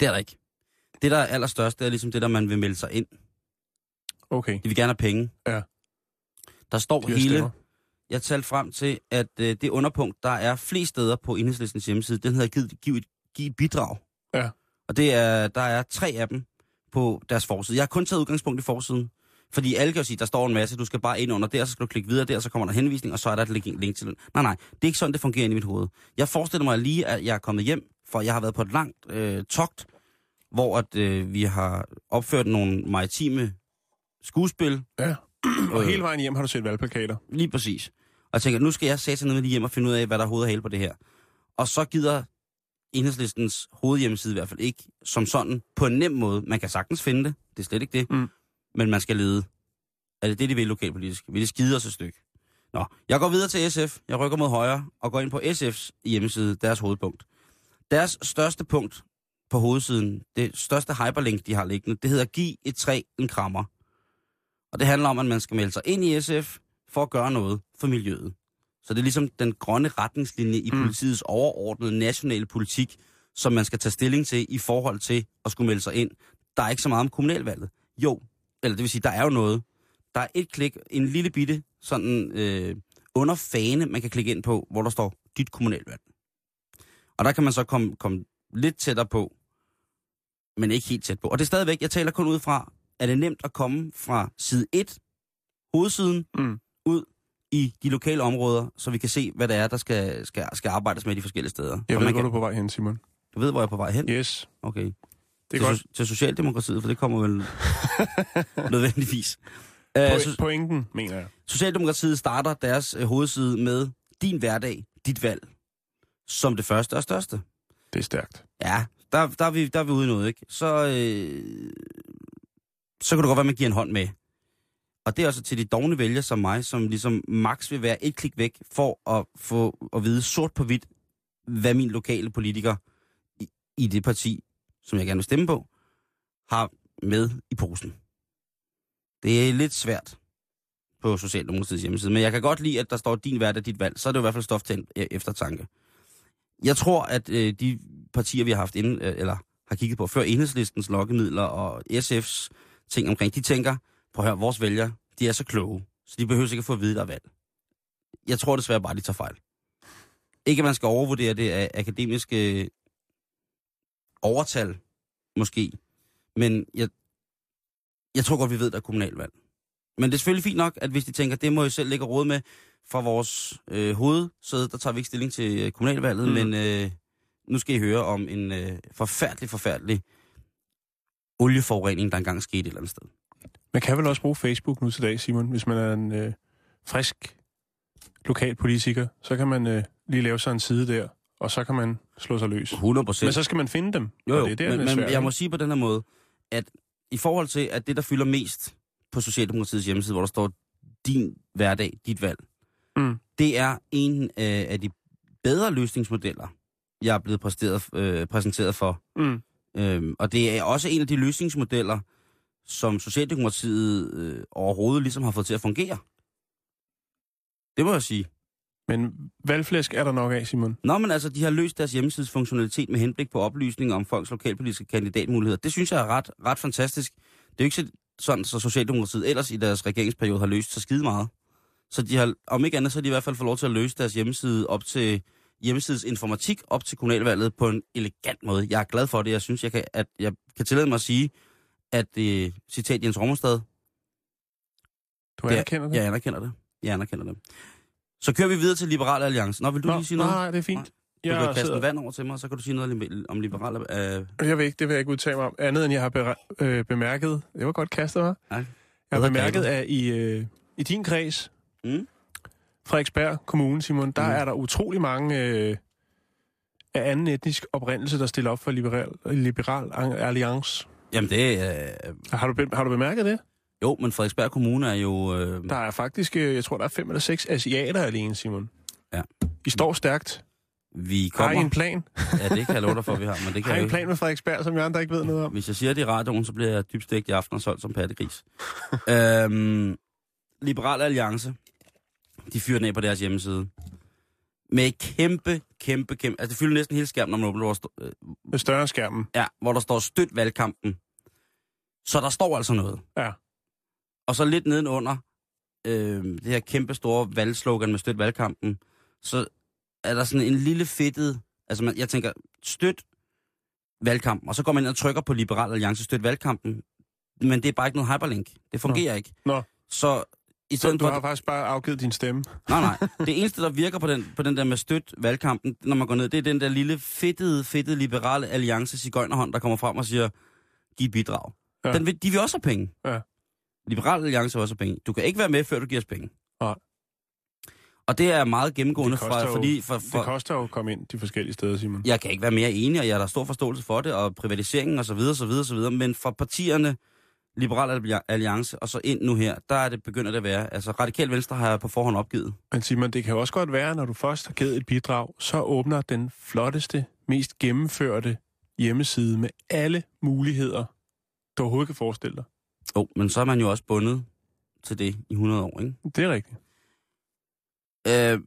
det er der ikke. Det, der er allerstørst, det er ligesom det, der man vil melde sig ind. Okay. De vil gerne have penge. Ja. Der står hele, stemmer. Jeg talte frem til, at øh, det underpunkt, der er flest steder på enhedslistens hjemmeside, den hedder giv, giv, et, giv et bidrag. Ja. Og det er, der er tre af dem på deres forside. Jeg har kun taget udgangspunkt i forsiden. Fordi alle kan jo sige, der står en masse, du skal bare ind under der, så skal du klikke videre der, så kommer der en henvisning, og så er der et link, link til den. Nej, nej, det er ikke sådan, det fungerer inde i mit hoved. Jeg forestiller mig lige, at jeg er kommet hjem, for jeg har været på et langt øh, togt, hvor at, øh, vi har opført nogle maritime skuespil, Ja. Og Øh. hele vejen hjem har du set valgplakater. Lige præcis. Og tænker, nu skal jeg sætte ned med hjem og finde ud af, hvad der er hoved og hale på det her. Og så gider enhedslistens hovedhjemmeside i hvert fald ikke som sådan på en nem måde. Man kan sagtens finde det, det er slet ikke det. Mm. Men man skal lede. Er det det, de vil lokalpolitisk? Vil det skide os et stykke? Nå, jeg går videre til SF. Jeg rykker mod højre og går ind på SF's hjemmeside, deres hovedpunkt. Deres største punkt på hovedsiden, det største hyperlink, de har liggende, det hedder Giv et træ en krammer. Og det handler om, at man skal melde sig ind i SF for at gøre noget for miljøet. Så det er ligesom den grønne retningslinje i Mm. politiets overordnede nationale politik, som man skal tage stilling til i forhold til at skulle melde sig ind. Der er ikke så meget om kommunalvalget. Jo, eller det vil sige, der er jo noget. Der er et klik, en lille bitte sådan øh, under fane, man kan klikke ind på, hvor der står dit kommunalvalg. Og der kan man så komme, komme lidt tættere på, men ikke helt tæt på. Og det er stadigvæk, jeg taler kun ud fra, er det nemt at komme fra side 1, hovedsiden, Mm. Ud i de lokale områder, så vi kan se, hvad det er, der skal, skal, skal arbejdes med de forskellige steder. Jeg ved, man hvor kan, du er på vej hen, Simon. du ved, hvor jeg er på vej hen? Yes, Okay. det til, er godt. so- til Socialdemokratiet, for det kommer vel <laughs> nødvendigvis. Uh, Po- so- pointen, mener jeg. Socialdemokratiet starter deres uh, hovedside med din hverdag, dit valg, som det første og største. Det er stærkt. Ja, der, der, er, vi, der er vi ude i noget, ikke? Så, øh, så kan det godt være, at man giver en hånd med. Og det er også til de dogne vælgere som mig, som ligesom max vil være et klik væk for at få at vide sort på hvidt, hvad min lokale politiker i, i det parti, som jeg gerne vil stemme på, har med i posen. Det er lidt svært på Socialdemokratiets hjemmeside, men jeg kan godt lide, at der står din hverdag, dit valg. Så er det i hvert fald stof til en eftertanke. Jeg tror, at øh, de partier, vi har haft inden, øh, eller har kigget på før, enhedslistens lokkemidler og SF's ting omkring, de tænker, prøv at høre, vores vælgere, de er så kloge, så de behøver ikke at få at vide, der er valg. Jeg tror desværre bare, de tager fejl. Ikke, at man skal overvurdere det af akademiske øh, overtal, måske. Men jeg, jeg tror godt, vi ved, der er kommunalvalg. Men det er selvfølgelig fint nok, at hvis de tænker, det må jeg selv lægge råd med fra vores øh, hovedsæde, der tager vi ikke stilling til øh, kommunalvalget, Mm. mm. men øh, nu skal I høre om en øh, forfærdelig, forfærdelig olieforurening, der engang skete et eller andet sted. Man kan vel også bruge Facebook nu til dag, Simon, hvis man er en øh, frisk lokal politiker. Så kan man øh, lige lave sig en side der, og så kan man slå sig løs. 100 procent. Men så skal man finde dem. Jo, jo, det er der, men, men svært, jeg må sige på den her måde, at i forhold til, at det, der fylder mest på Socialdemokratiets hjemmeside, hvor der står din hverdag, dit valg, Mm. det er en øh, af de bedre løsningsmodeller, jeg er blevet præsteret, øh, præsenteret for Mm. Øhm, og det er også en af de løsningsmodeller, som Socialdemokratiet øh, overhovedet ligesom har fået til at fungere. Det må jeg sige. Men valgflæsk er der nok af, Simon. Nå, men altså, de har løst deres hjemmesides funktionalitet med henblik på oplysning om folks lokalpolitiske kandidatmuligheder. Det synes jeg er ret, ret fantastisk. Det er jo ikke så- sådan, så Socialdemokratiet ellers i deres regeringsperiode har løst så skide meget. Så de har, om ikke andet, så har de i hvert fald fået lov til at løse deres hjemmeside op til hjemmesides informatik op til kommunalvalget på en elegant måde. Jeg er glad for det. Jeg synes, jeg kan, at jeg kan tillade mig at sige, at øh, citat Jens Rommerstad, Du anerkender det? jeg anerkender det. Jeg anerkender det. Så kører vi videre til Liberale Alliance. Nå, vil du Nå, lige sige noget? Nej, det er fint. Du kan Jeg, kaste en sidder, vand over til mig, så kan du sige noget om- Liberale... Øh, jeg ved ikke, det vil jeg ikke udtale mig om. Andet end jeg har bere- øh, bemærket. Det var godt kastet, hva'? Ja. Jeg har bemærket, at i, øh, i din kreds, Mm. Frederiksberg Kommune, Simon, der Mm. er der utrolig mange øh, af anden etnisk oprindelse, der stiller op for Liberal, Liberal Alliance. Jamen det. Øh, Har du, har du bemærket det? jo, men Frederiksberg Kommune er jo... Øh, Der er faktisk, øh, jeg tror, der er fem eller seks asiater alene, Simon. Ja. I står stærkt. vi Har I kommer... en plan? Ja, det kan jeg love dig for, vi har, men det <laughs> kan Har I en plan med Frederiksberg, som jeg andre ikke ved noget om? Hvis jeg siger det i radioen, så bliver jeg dybt stegt i aften og solgt som pattegris. <laughs> øhm, Liberal Alliance, de fyrer den af på deres hjemmeside. Med kæmpe, kæmpe, kæmpe... Altså, det fylder næsten hele skærmen, når man åbner, hvor, stå- øh, større skærmen. ja, hvor der står støt valgkampen. Så der står altså noget. Ja. Og så lidt nedenunder øh, det her kæmpe store valgslogan med støt valgkampen, så er der sådan en lille fedtet... Altså, man, jeg tænker, støt valgkampen, og så går man ind og trykker på Liberal Alliance støt valgkampen, men det er bare ikke noget hyperlink. Det fungerer ikke. Nå. Så i Så stedet du for... har faktisk bare afgivet din stemme. Nej, nej. <laughs> Det eneste, der virker på den, på den der med støt valgkampen, når man går ned, det er den der lille fedtede, fedtede liberale alliance cigøjnerhånd, der kommer frem og siger, giv bidrag. Ja. Ja. Den vil, de vil også have penge. Ja. Liberale alliance vil også have penge. Du kan ikke være med, før du giver os penge. Nej. Og det er meget gennemgående, Det fra, jo- fordi for, Det for, koster jo at komme ind de forskellige steder, Simon. jeg kan ikke være mere enig, og jeg har der stor forståelse for det, og privatiseringen og så videre, så videre, så videre. Men for partierne, Liberal Alliance, og så ind nu her, der er det begynder det at være. Altså, Radikal Venstre har jeg på forhånd opgivet. Men Simon, det kan jo også godt være, når du først har givet et bidrag, så åbner den flotteste, mest gennemførte hjemmeside med alle muligheder, du overhovedet kan forestille dig. Jo, oh, men så er man jo også bundet til det i 100 år, ikke? Det er rigtigt. Øh,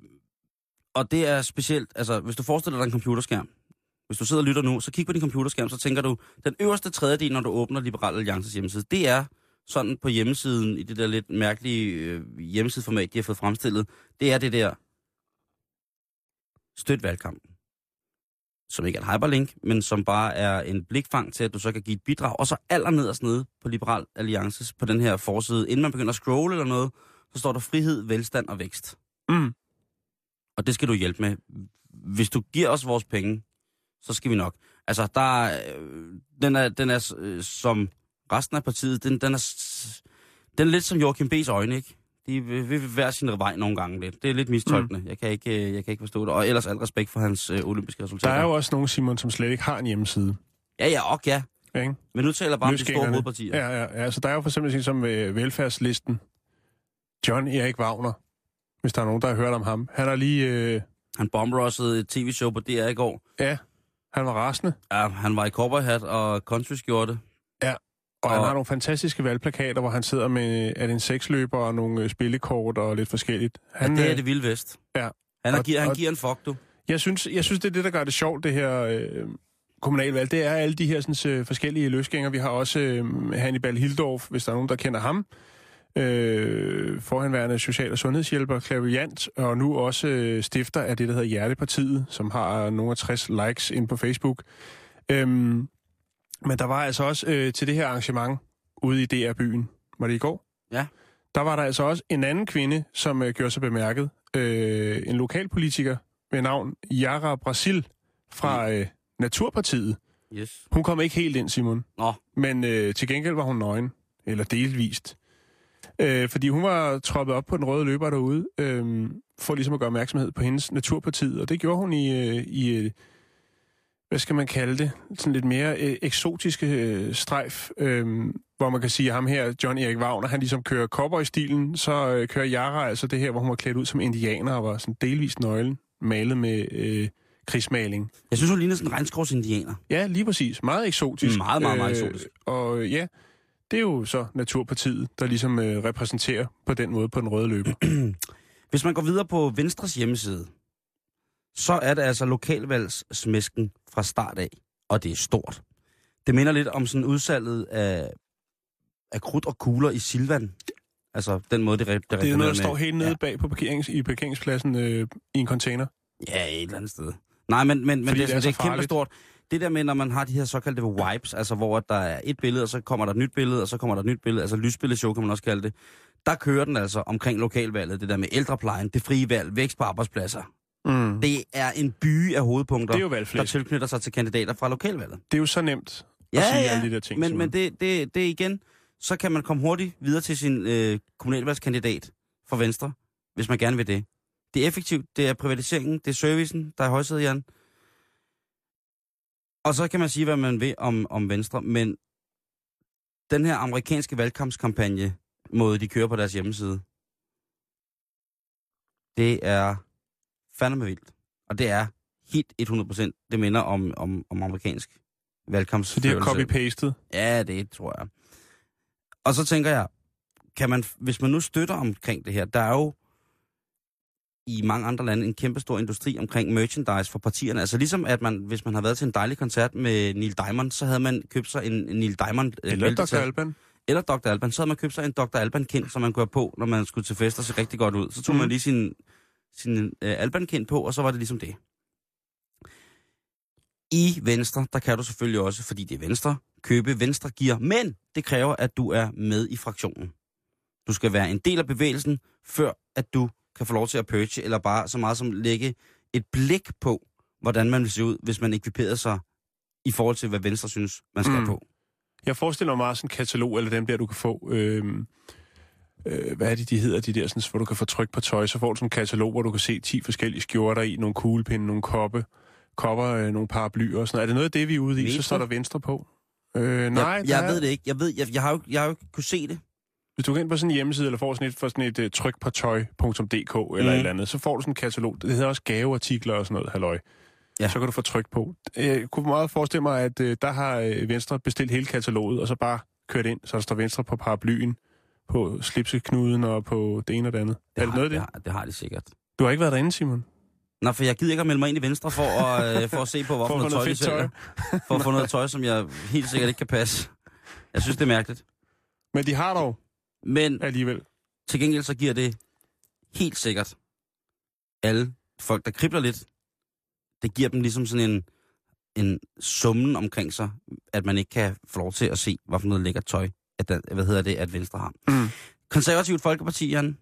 og det er specielt, altså hvis du forestiller dig en computerskærm, hvis du sidder og lytter nu, så kig på din computerskærm, så tænker du, den øverste tredjedel, når du åbner Liberal Alliances hjemmeside, det er sådan på hjemmesiden, i det der lidt mærkelige øh, hjemmesideformat, de har fået fremstillet, det er det der støt valgkampen. Som ikke er et hyperlink, men som bare er en blikfang til, at du så kan give et bidrag. Og så allernederst nede på Liberal Alliances, på den her forside, inden man begynder at scrolle eller noget, så står der frihed, velstand og vækst. Mm. Og det skal du hjælpe med. Hvis du giver os vores penge, så skal vi nok. Altså, der er, øh, den er, den er øh, som resten af partiet, den, den, er, den er lidt som Joachim B's øjne, ikke? De vil, vil hver sin vej nogle gange lidt. Det er lidt mistolkende. Mm. Jeg, kan ikke, øh, jeg kan ikke forstå det. Og ellers al respekt for hans øh, olympiske Der resultater. er jo også nogle, Simon, som slet ikke har en hjemmeside. Ja, ja, og ja. Ikke? Men nu taler bare om de store hovedpartier. Ja, ja, ja. Så der er jo for eksempel sådan som øh, velfærdslisten. John Erik Wagner, hvis der er nogen, der har hørt om ham. Han er lige... Øh, Han bombrossede et tv-show på DR i går. ja, han var rasende. Ja, han var i cowboyhat og country-skjorte. Og, og han har nogle fantastiske valgplakater, hvor han sidder med det en seksløber og nogle øh, spillekort og lidt forskelligt. Han, ja, det er øh, det vilde vest. ja. Han, Og- giver, han og- giver en fuck, du. Jeg synes, jeg synes, det er det, der gør det sjovt, det her øh, kommunalvalg. Det er alle de her sådan, øh, forskellige løsgængere. Vi har også øh, Hannibal Hildorf, hvis der er nogen, der kender ham. Øh, forhenværende social- og sundhedshjælper, klaviant, og nu også øh, stifter af det, der hedder Hjertepartiet, som har nogle af 60 likes ind på Facebook. Øhm, men der var altså også øh, til det her arrangement ude i DR-byen, var det i går? Ja. Der var der altså også en anden kvinde, som øh, gjorde sig bemærket. Øh, en lokalpolitiker med navn Yara Brasil fra øh, Naturpartiet. Yes. Hun kom ikke helt ind, Simon. Nå, Men øh, til gengæld var hun nøgen. Eller delvist. Øh, fordi hun var troppet op på den røde løber derude, øh, for ligesom at gøre opmærksomhed på hendes Naturpartiet. Og det gjorde hun i, øh, i øh, hvad skal man kalde det, sådan lidt mere øh, eksotiske øh, strejf, øh, hvor man kan sige, at ham her, John Erik Wagner, han ligesom kører cowboy-stilen, så øh, kører Yara altså det her, hvor hun var klædt ud som indianer og var sådan delvist nøglen, malet med øh, krigsmaling. Jeg synes, hun ligner sådan en regnskovsindianer. Ja, lige præcis. Meget eksotisk. Meget, meget, meget eksotisk. Og øh, ja, det er jo så Naturpartiet, der ligesom øh, repræsenterer på den måde på den røde løber. <clears throat> Hvis man går videre på Venstres hjemmeside, så er det altså lokalvalgssmæsken fra start af, og det er stort. Det minder lidt om sådan udsalget af, af krudt og kugler i Silvan. Altså den måde, det, det Det er noget, der står helt nede Ja. bag på parkerings, i parkeringspladsen øh, i en container. Ja, et eller andet sted. Nej, men, men, men Fordi det, det er, er sådan, det er kæmpe stort. Det der med, når man har de her såkaldte wipes, altså hvor der er et billede, og så kommer der et nyt billede, og så kommer der et nyt billede, altså lysbilledshow kan man også kalde det. Der kører den altså omkring lokalvalget, det der med ældreplejen, det frie valg, vækst på arbejdspladser. Mm. Det, er en by af hovedpunkter, det er jo der tilknytter sig til kandidater fra lokalvalget. Det er jo så nemt Ja, at sige ja, alle de der ting. men, men det, det, det er igen, så kan man komme hurtigt videre til sin øh, kommunalvalgskandidat for Venstre, hvis man gerne vil det. Det er effektivt, det er privatiseringen, det er servicen, der er højsædet, Jan. Og så kan man sige, hvad man vil om, om Venstre, men den her amerikanske valgkampskampagne, måde de kører på deres hjemmeside, det er fandme vildt. Og det er helt 100%, det minder om, om, om amerikansk valgkamps. Så de har copy-pastet. Ja, det tror jeg. Og så tænker jeg, kan man, hvis man nu støtter omkring det her, der er jo i mange andre lande en kæmpe stor industri omkring merchandise for partierne. Altså ligesom at man, hvis man har været til en dejlig koncert med Neil Diamond, så havde man købt sig en, en Neil Diamond øh, Eller Dr. bæltesæt. Alban. Eller Dr. Alban. Så havde man købt sig en Dr. Alban kind, som man kunne have på, når man skulle til fest og se rigtig godt ud. Så tog mm. man Mhm. lige sin, sin øh, Alban kind på, og så var det ligesom det. I Venstre, der kan du selvfølgelig også, fordi det er Venstre, købe Venstre gear, men det kræver, at du er med i fraktionen. Du skal være en del af bevægelsen, før at du kan få lov til at purge, eller bare så meget som lægge et blik på, hvordan man vil se ud, hvis man ekviperede sig i forhold til, hvad Venstre synes, man skal Mm. på. Jeg forestiller mig meget sådan en katalog, eller dem der, du kan få... Øh, øh, hvad er det, de hedder, de der, sådan, hvor du kan få tryk på tøj. Så får du sådan en katalog, hvor du kan se 10 forskellige skjorter i, nogle kuglepinde, nogle koppe, kopper, øh, nogle paraplyer og sådan noget. Er det noget af det, vi er ude i? Så Metro? står der venstre på. Øh, nej, jeg, jeg ved det ikke. Jeg, ved, jeg, jeg, har jo, jeg har jo ikke kunne se det. Hvis du går ind på sådan en hjemmeside, eller får sådan et, for sådan et uh, tryk på tøj.dk eller Mm. et eller andet, så får du sådan en katalog. Det hedder også gaveartikler og sådan noget, halløj. Ja. Så kan du få tryk på. Jeg kunne meget forestille mig, at uh, der har Venstre bestilt hele kataloget, og så bare kørt ind, så der står Venstre på paraplyen, på slipseknuden og på det ene og det andet. Det er det noget af det? det, har, det har de sikkert. Du har ikke været derinde, Simon? Nå, for jeg gider ikke at melde mig ind i Venstre for at, <laughs> øh, for at se på, For hvorfor noget tøj, de sælger. For at få noget tøj, som jeg helt sikkert ikke kan passe. Jeg synes, det er mærkeligt. Men de har dog Men alligevel. til gengæld så giver det helt sikkert alle folk, der kribler lidt, det giver dem ligesom sådan en, en summen omkring sig, at man ikke kan få lov til at se, hvad for noget lækkert tøj, at, der, hvad hedder det, at Venstre har. Mm. Konservativt Folkeparti, Jan,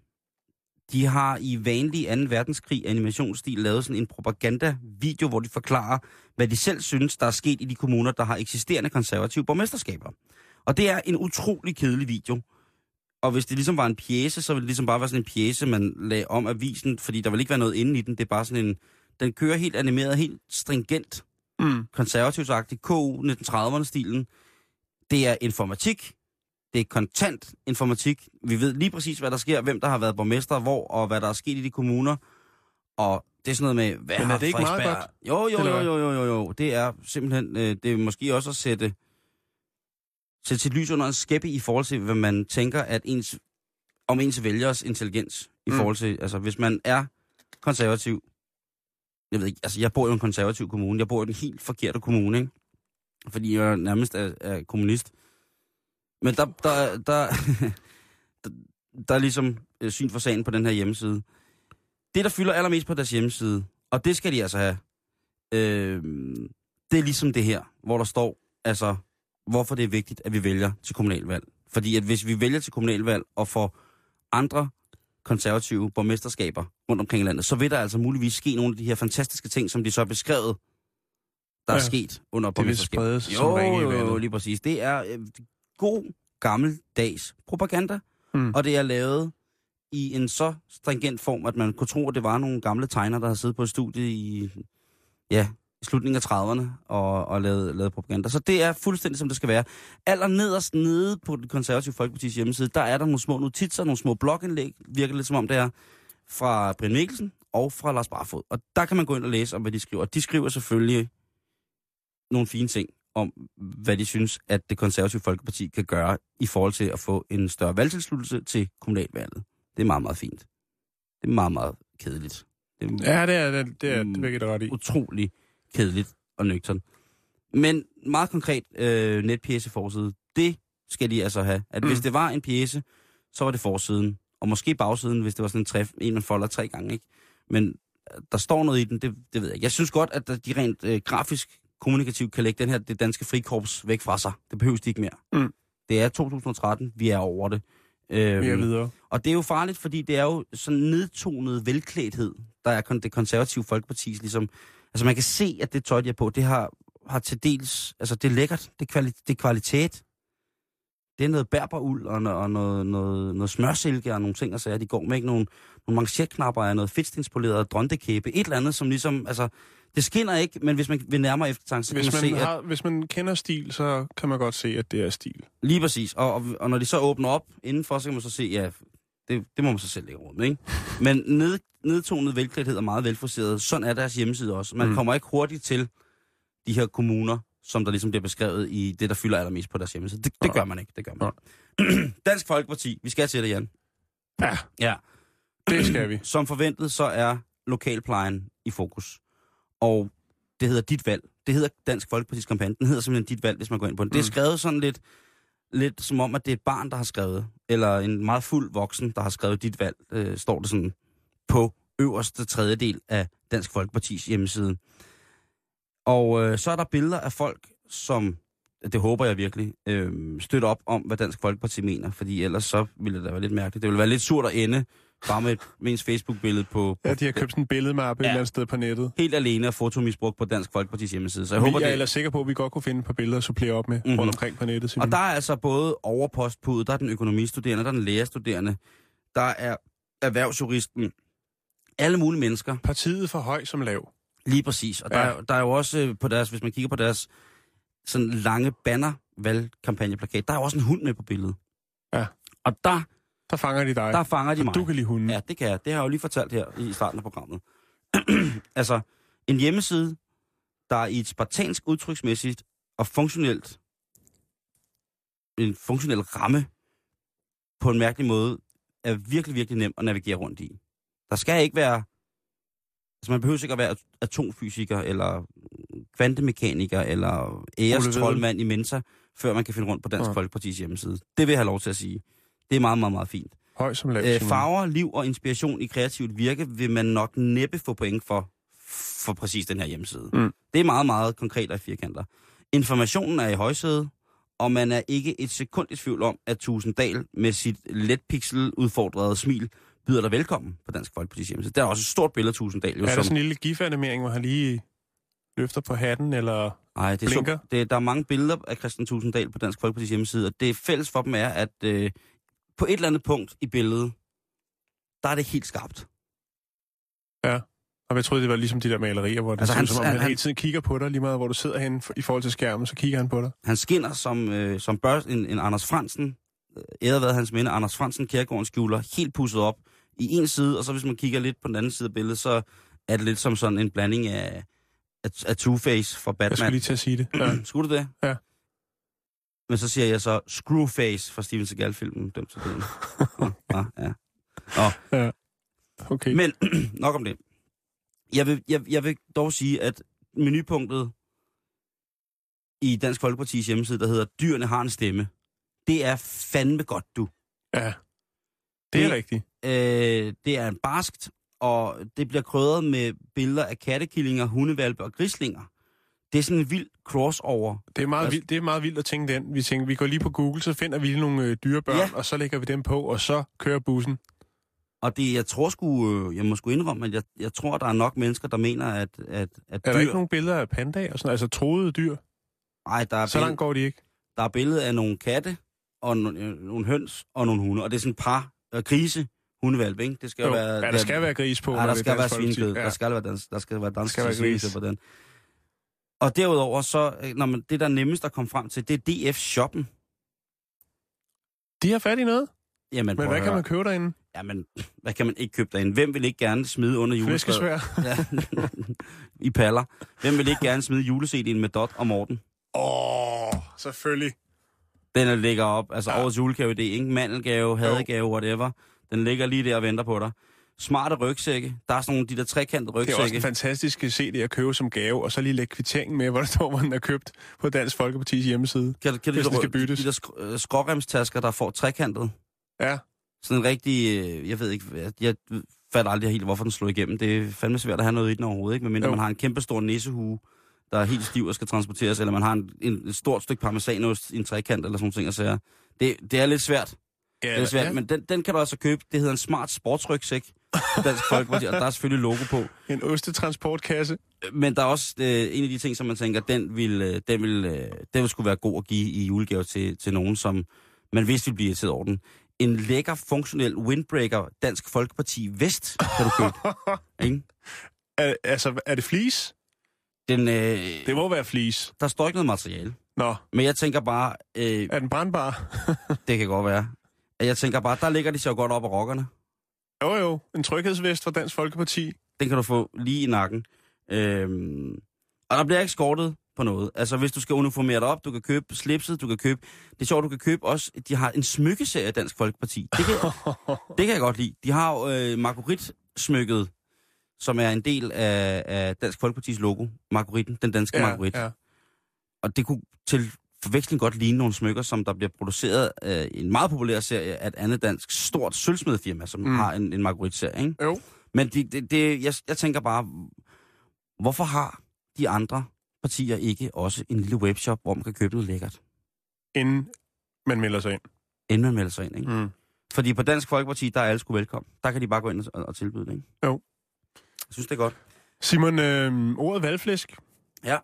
de har i vanlig 2. verdenskrig animationsstil lavet sådan en propaganda-video, hvor de forklarer, hvad de selv synes, der er sket i de kommuner, der har eksisterende konservative borgmesterskaber. Og det er en utrolig kedelig video. Og hvis det ligesom var en pjæse, så ville det ligesom bare være sådan en pjæse, man lagde om avisen, fordi der vil ikke være noget inde i den. Det er bare sådan en... Den kører helt animeret, helt stringent, Mm. konservativsagtigt, KU 1930'erne-stilen. Det er informatik. Det er kontant informatik. Vi ved lige præcis, hvad der sker, hvem der har været borgmester, hvor, og hvad der er sket i de kommuner. Og det er sådan noget med, hvad Men er har det ikke meget godt? Jo, jo, jo, jo, jo, jo, jo. Det er simpelthen, øh, det er måske også at sætte, sætte sit lys under en skæppe i forhold til, hvad man tænker, at ens, om ens vælgers intelligens. I Mm. forhold til, altså hvis man er konservativ, jeg ved ikke, altså jeg bor i en konservativ kommune, jeg bor i den helt forkerte kommune, ikke? Fordi jeg nærmest er, er kommunist. Men der, der, der, <laughs> der, der er ligesom øh, syn for sagen på den her hjemmeside. Det, der fylder allermest på deres hjemmeside, og det skal de altså have, øh, det er ligesom det her, hvor der står, altså, hvorfor det er vigtigt, at vi vælger til kommunalvalg. Fordi at hvis vi vælger til kommunalvalg og får andre konservative borgmesterskaber rundt omkring i landet, så vil der altså muligvis ske nogle af de her fantastiske ting, som de så har beskrevet, der ja, er sket under Det borgmesterskabet. som Jo, jo, jo, lige præcis. Det er øh, god, gammeldags propaganda, Mm. og det er lavet i en så stringent form, at man kunne tro, at det var nogle gamle tegnere, der havde siddet på et studie i, ja, i slutningen af 30'erne og, og lavet, lavet propaganda. Så det er fuldstændig, som det skal være. Aller nederst nede på den konservative Folkeparti's hjemmeside, der er der nogle små notitser, nogle små blogindlæg, virker lidt som om det er, fra Brian Mikkelsen og fra Lars Barfod. Og der kan man gå ind og læse om, hvad de skriver. De skriver selvfølgelig nogle fine ting om, hvad de synes, at det konservative Folkeparti kan gøre i forhold til at få en større valgtilslutelse til kommunalvalget. Det er meget, meget fint. Det er meget, meget kedeligt. Det er Ja, det er det. Det er Mm. det er ret i. utrolig kedeligt og nøgtern. Men meget konkret øh, netpjæse forside, det skal de altså have. At mm. hvis det var en pjæse, så var det forsiden. Og måske bagsiden, hvis det var sådan en træf, en man folder tre gange, ikke? Men øh, der står noget i den, det, det ved jeg. Jeg synes godt, at de rent øh, grafisk kommunikativt kan lægge den her, det danske frikorps væk fra sig. Det behøves de ikke mere. Mm. Det er 2013, vi er over det. Øhm, Mere videre. og det er jo farligt, fordi det er jo sådan nedtonet velklædthed, der er kon- det konservative folkepartis ligesom... Altså man kan se, at det tøj, de er på, det har, har til dels... Altså det er lækkert, det er, kvali- det er kvalitet. Det er noget berberuld og, no- og noget, noget, noget smørsilke og nogle ting, og så de går med ikke nogle, nogle manchetknapper af noget fedtstenspoleret drondekæbe. Et eller andet, som ligesom... Altså, det skinner ikke, men hvis man vil nærmere eftertanke, så kan Hvis man, man, se, at har, hvis man kender stil, så kan man godt se, at det er stil. Lige præcis. Og, og, og når de så åbner op indenfor, så kan man så se, ja, det, det må man så selv lægge rundt med, ikke? Men ned, nedtonet velklædthed er meget velforseret. Sådan er deres hjemmeside også. Man Mm. mm. kommer ikke hurtigt til de her kommuner, som der ligesom bliver beskrevet i det, der fylder allermest på deres hjemmeside. Det, det gør man ikke, det gør man ikke. <clears throat> Dansk Folkeparti, vi skal til det, Jan. Ja, Ja. det skal vi. Som forventet, så er lokalplejen i fokus. Og det hedder Dit Valg. Det hedder Dansk Folkepartis kampagne. Den hedder simpelthen Dit Valg, hvis man går ind på den. Mm. Det er Mm. skrevet sådan lidt, lidt som om, at det er et barn, der har skrevet. Eller en meget fuld voksen, der har skrevet Dit Valg, øh, står det sådan på øverste tredjedel af Dansk Folkepartis hjemmeside. Og øh, så er der billeder af folk, som, det håber jeg virkelig, øh, støtter op om, hvad Dansk Folkeparti mener. Fordi ellers så ville det da være lidt mærkeligt. Det ville være lidt surt at ende bare med, med ens Facebook-billede på, på Ja, de har købt sådan en billedmappe ja. et eller andet sted på nettet. helt alene af fotomisbrug på Dansk Folkepartis hjemmeside. Så jeg Jeg håber, vi er det... ellers sikre på, at vi godt kunne finde et par billeder at supplere op med Mhm. mm-hmm. rundt omkring på nettet. Og der er altså både overpostpudet, der er den økonomistuderende, der er den lægerstuderende, der er erhvervsjuristen, alle mulige mennesker, Partiet for høj som lav. lige præcis. Og der, Ja. er, der er jo også øh, på deres, hvis man kigger på deres sådan lange banner valgkampagneplakat, der er jo også en hund med på billedet. Ja. Og der, Der fanger de dig. der fanger de Og mig. du kan lide hunden. Ja, det kan jeg. Det har jeg jo lige fortalt her i starten af programmet. <clears throat> altså, en hjemmeside, der i et spartansk udtryksmæssigt og funktionelt, en funktionel ramme, på en mærkelig måde, er virkelig, virkelig nem at navigere rundt i. Der skal ikke være, altså man behøver ikke at være atomfysiker, eller kvantemekaniker, eller ærestrolmand i Mensa, før man kan finde rundt på Dansk Ja. Folkepartis hjemmeside. Det vil jeg have lov til at sige. Det er meget, meget, meget fint. Høj som lav. Øh, farver, liv og inspiration i kreativt virke vil man nok næppe få point for, for præcis den her hjemmeside. Mm. Det er meget, meget konkret og i firkanter. Informationen er i højsæde, og man er ikke et sekund i tvivl om, at Tusinddal med sit let pixel udfordrede smil byder dig velkommen på Dansk Folkepartis hjemmeside. Der er også et stort billede af Tusinddal. Jo, er der som, sådan en lille gif-animering, hvor han lige løfter på hatten, eller... Ej, det er blinker? så, det, der er mange billeder af Christian Tusinddal på Dansk Folkepartis hjemmeside, og det fælles for dem er, at øh, på et eller andet punkt i billedet, der er det helt skarpt. Og jeg troede, det var ligesom de der malerier, hvor det Altså, han- ser ud, som om han, han- han hele tiden kigger på dig, lige meget hvor du sidder henne i forhold til skærmen, så kigger han på dig. Han skinner som, øh, som bør, en, en Anders Fransen, øh, været hans minde, Anders Fransen Kærgaarden skjuler, helt pusset op i en side, og så hvis man kigger lidt på den anden side af billedet, så er det lidt som sådan en blanding af, af, af Two-Face fra Jeg skulle Batman. lige til at sige det. Ja. <clears throat> Skulle du det? Ja. Men så siger jeg så Screwface fra Steven Seagal-filmen. Dem til den. <laughs> ja, ja. Okay. Men <clears throat> nok om det. Jeg vil, jeg, jeg vil dog sige, at menupunktet i Dansk Folkepartis hjemmeside, der hedder Dyrene har en stemme, det er fandme godt, du. Ja, det er Det- rigtigt. Øh, det er en barskt, og det bliver krydret med billeder af kattekillinger, hundevalpe og grislinger. Det er sådan en vild crossover. Det er, meget Altså- vildt, det er meget vildt at tænke den. Vi tænker, vi går lige på Google, så finder vi nogle øh, dyrebørn, Ja. og så lægger vi dem på, og så kører bussen. Og det, jeg tror sgu, øh, jeg må sgu indrømme, at jeg, jeg tror, der er nok mennesker, der mener, at, at, at Er dyr... der ikke nogen billeder af pandaer og sådan altså troede dyr? Ej, der er, Så langt går de ikke. der er billede af nogle katte, og nogle, øh, nogle høns og nogle hunde. Og det er sådan et par øh, grise hundevalp, ikke? Det skal Jo, være... ja, der skal være gris på. Ja, der er skal være Dansk svinekød. Ja. Der skal være dans, der skal være dansk skal være gris. på den. Og derudover så, øh, når man, det der er nemmest at komme frem til, det er DF Shoppen. De har fat i noget. Jamen, Men hvad kan man købe derinde? Jamen, <laughs> hvad kan man ikke købe derinde? Hvem vil ikke gerne smide under juletræet? <laughs> Ja, I paller. Hvem vil ikke gerne smide juleCD'en med Dot og Morten? Åh, oh, selvfølgelig. Den er ligger op, altså ja. årets julegave idé, ikke? Mandelgave, hadegave, whatever. Den ligger lige der og venter på dig. Smarte rygsække. Der er sådan nogle de der trekantede Det er også en rygsække. fantastisk CD at købe som gave, og så lige lægge kvitteringen med, <laughs> hvor der står, hvor den er købt på Dansk Folkepartis hjemmeside. Kan, du- kan du hvis skal der, byttes. de der sk- øh, skråremstasker, der får trekantet? Ja, Sådan en rigtig, øh, jeg ved ikke, jeg, fatter aldrig helt, hvorfor den slår igennem. Det er fandme svært at have noget i den overhovedet, ikke? Medmindre Jo. man har en kæmpe stor nissehue, der er helt stiv og skal transporteres, eller man har en, en, et stort stykke parmesanost i en trekant, eller sådan. Og sager. det, det er lidt svært. ja, Det er svært, men den, den kan du altså købe. Det hedder en smart sportsrygsæk. Dansk Folkeparti, og der er selvfølgelig logo på. en ostetransportkasse. Men der er også øh, en af de ting, som man tænker, den vil, øh, den vil, øh, den vil skulle være god at give i julegave til, til nogen, som man vidste ville blive irriteret over den. En lækker, funktionel windbreaker Dansk Folkeparti Vest kan du købe. <laughs> ikke? Er, altså, er det flis? Den, øh, Det må være flis. der står ikke noget materiale. Nå, Men jeg tænker bare, øh, er den brandbar? <laughs> det kan godt være. Jeg tænker bare, der ligger de så godt op af rockerne. Jo jo, en tryghedsvest fra Dansk Folkeparti. Den kan du få lige i nakken. Øhm, og der bliver ikke skortet på noget. Altså, hvis du skal uniformere dig op, du kan købe slipset, du kan købe... Det er sjovt, du kan købe også... De har en smykkeserie af Dansk Folkeparti. Det kan, <laughs> det kan jeg godt lide. De har jo øh, Marguerite-smykket, som er en del af, af Dansk Folkepartis logo. Margueriten, den danske ja, Marguerite. ja. Og det kunne til forveksling godt ligne nogle smykker, som der bliver produceret af en meget populær serie af et andet dansk stort sølvsmedfirma, som. Mm. har en, en Marguerite-serie, ikke? Jo. Men det, det, det, jeg, jeg tænker bare, hvorfor har de andre partier ikke også en lille webshop, hvor man kan købe noget lækkert, Inden man melder sig ind. inden man melder sig ind, ikke? Mm. Fordi på Dansk Folkeparti, der er alle sgu velkommen. Der kan de bare gå ind og, og tilbyde det, ikke? Jo. Jeg synes, det er godt. Simon, øh, ordet valgflæsk. Ja.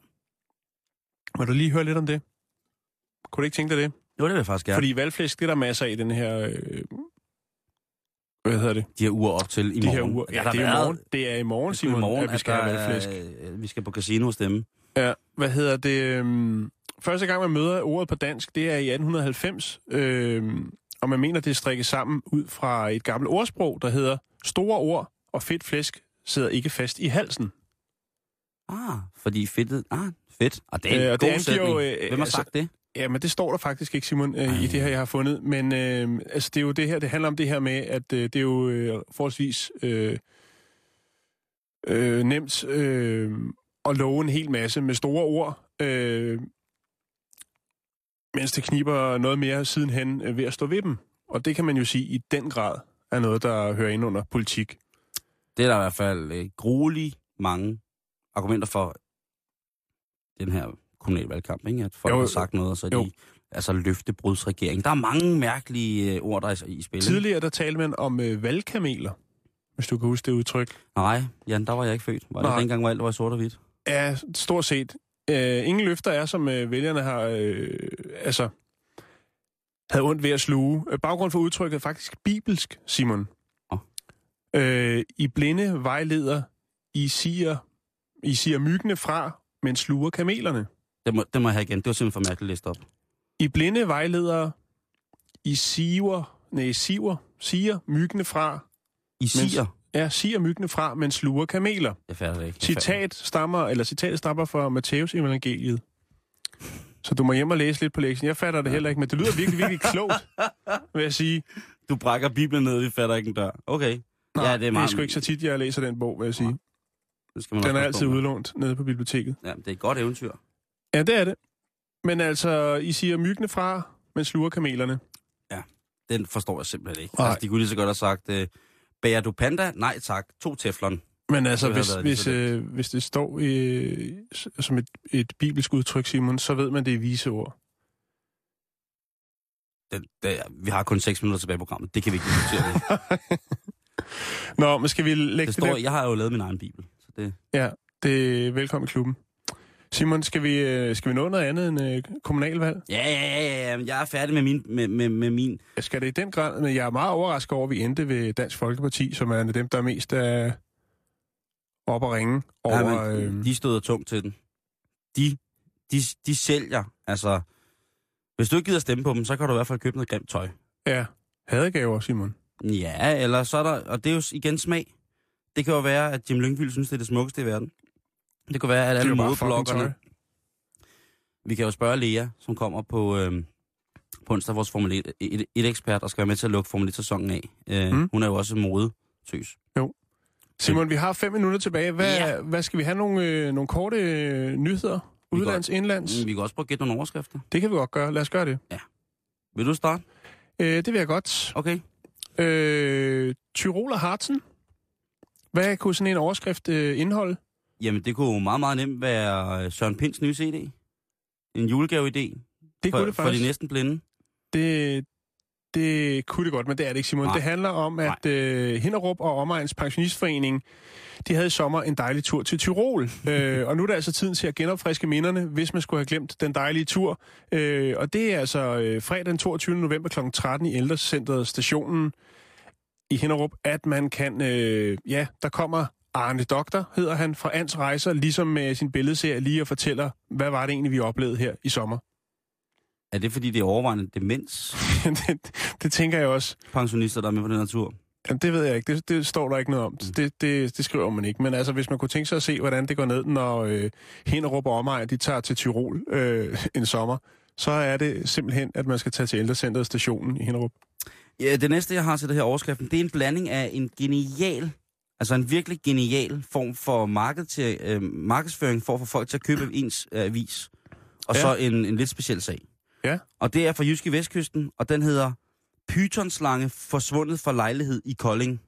Må du lige høre lidt om det? Kunne du ikke tænke dig det? Jo, det vil jeg faktisk gerne. Fordi valgflæsk, det er der masser af i den her... Øh, hvad hedder det? de her uger op til i De morgen. her uger. Ja, der det er været- i morgen. Det er i morgen, Det er i Simon, morgen, at vi skal der have er- valgflæsk. øh, Vi skal på casino og stemme. Ja, hvad hedder det? øhm, Første gang, man møder ordet på dansk, det er i 1890. øhm, Og man mener, det er strikket sammen ud fra et gammelt ordsprog, der hedder Store ord og fedt flæsk sidder ikke fast i halsen. Ah, fordi fedtet... Ah, fedt. Og det er en Øh, øh, god det jo, øh, Hvem har altså- sagt det? Ja, men det står der faktisk ikke, Simon, øh, i det her, jeg har fundet. Men øh, altså, det er jo det her, det handler om det her med, at øh, det er jo øh, forholdsvis øh, øh, nemt øh, at love en hel masse med store ord, øh, mens det kniber noget mere sidenhen øh, ved at stå ved dem. Og det kan man jo sige i den grad er noget, der hører ind under politik. Det er der i hvert fald øh, gruelig mange argumenter for den her kommunalvalgkamp, ikke? At folk Jo, har sagt noget, og så Jo. de altså løftebrudsregering. Der er mange mærkelige øh, ord, der er i- spil. Tidligere der talte man om øh, valgkameler, hvis du kan huske det udtryk. Nej, Jan, der var jeg ikke født. Var det Nej. dengang, hvor alt var i sort og hvidt? Ja, stort set. Øh, ingen løfter er, som øh, vælgerne har øh, altså, havde ondt ved at sluge. Øh, Baggrund for udtrykket er faktisk bibelsk, Simon. Åh. Øh, I blinde vejleder, I siger, I siger myggene fra, men sluger kamelerne. Det må, det må jeg have igen. Det var simpelthen for mærkeligt læst op. I blinde vejledere, I siver, nej, siver, siger myggene fra, I siger... ja, siger myggene fra, men sluger kameler. Jeg fatter det ikke. Jeg Citat stammer, eller citatet stammer fra Matteus evangeliet. Så du må hjem og læse lidt på lektionen. Jeg fatter det heller ikke, men det lyder virkelig, virkelig klogt, vil jeg sige. Du brækker Bibelen ned, vi fatter ikke en dør. Okay. Nej, ja, det er, meget, det er sgu ikke så tit, jeg læser den bog, vil jeg sige. Det skal man Den er altid udlånt nede på biblioteket. Ja, det er et godt eventyr. Ja, det er det. Men altså, I siger myggene fra, men sluger kamelerne. Den forstår jeg simpelthen ikke. Nej. Altså, de kunne lige så godt have sagt, øh, bærer du panda? Nej tak. To teflon. Men altså, hvis, hvis, øh, hvis det står øh, s- som et, et bibelsk udtryk, Simon, så ved man, det er vise ord. Den, det, vi har kun 6 minutter tilbage i programmet. Det kan vi ikke diskutere. det. <laughs> Nå, men skal vi lægge det det, står, der? jeg har jo lavet min egen bibel. Så det, Ja, det er velkommen i klubben. Simon, skal vi, øh, skal vi nå noget andet end øh, kommunalvalg? ja, ja, ja, ja, Jeg er færdig med min... Med, med, med min skal det i den grad, men jeg er meget overrasket over, at vi endte ved Dansk Folkeparti, som er dem, der er mest af op og ringe over... ja, men, øh, De støder tungt til den. De, de, de sælger. Altså, hvis du ikke gider stemme på dem, så kan du i hvert fald købe noget grimt tøj. ja, Hadegaver, Simon. Ja, eller så er der, og det er jo igen smag. Det kan jo være, at Jim Lyngvild synes, det er det smukkeste i verden. Det kan være, at alle jo modebloggerne... Vi kan jo spørge Lea, som kommer på, øh, på onsdag, vores Formel 1, et, et ekspert, og skal være med til at lukke Formel 1-sæsonen af. Øh, Mm. Hun er jo også modetøs. Simon, vi har fem minutter tilbage. Hvad, Ja. hvad skal vi have nogle, øh, nogle korte øh, nyheder? Vi Udlands, indlands? Mm, Vi kan også prøve at gætte nogle overskrifter. Det kan vi godt gøre. Lad os gøre det. Vil du starte? Øh, det vil jeg godt. Okay. Øh, Tyrol og Harzen. Hvad kunne sådan en overskrift øh, indeholde? Jamen, det kunne jo meget, meget nemt være Søren Pins nye CD. En julegave-idé Det for, kunne det for faktisk. de næsten blinde. Det, det kunne det godt, men det er det ikke, Simon. Nej. Det handler om, at øh, Hinderup og Omegns Pensionistforening, de havde i sommer en dejlig tur til Tyrol. <laughs> øh, og nu er det altså tiden til at genopfriske minderne, hvis man skulle have glemt den dejlige tur. Øh, og det er altså øh, fredag den 22. november kl. 13 i Ældrecentret stationen i Hinderup, at man kan... Øh, ja, der kommer Arne Doktor, hedder han, fra Ans Rejser, ligesom med sin billedserie lige og fortæller, hvad var det egentlig, vi oplevede her i sommer. Er det, fordi det er overvejende demens <laughs> det, det tænker jeg også. pensionister, der er med på den tur? Jamen, det ved jeg ikke. Det, det står der ikke noget om. Mm. Det, det, det skriver man ikke. Men altså, hvis man kunne tænke sig at se, hvordan det går ned, når øh, Hinderup og omegn, de tager til Tyrol øh, en sommer, så er det simpelthen, at man skal tage til ældrecentret stationen i Hinderup. Ja, det næste, jeg har til det her overskriften, det er en blanding af en genial, altså en virkelig genial form for marked til, øh, markedsføring for at få folk til at købe ens øh, avis. Og Ja. så en, en lidt speciel sag. Ja. Og det er fra Jyske Vestkysten, og den hedder Pythonslange forsvundet fra lejlighed i Kolding.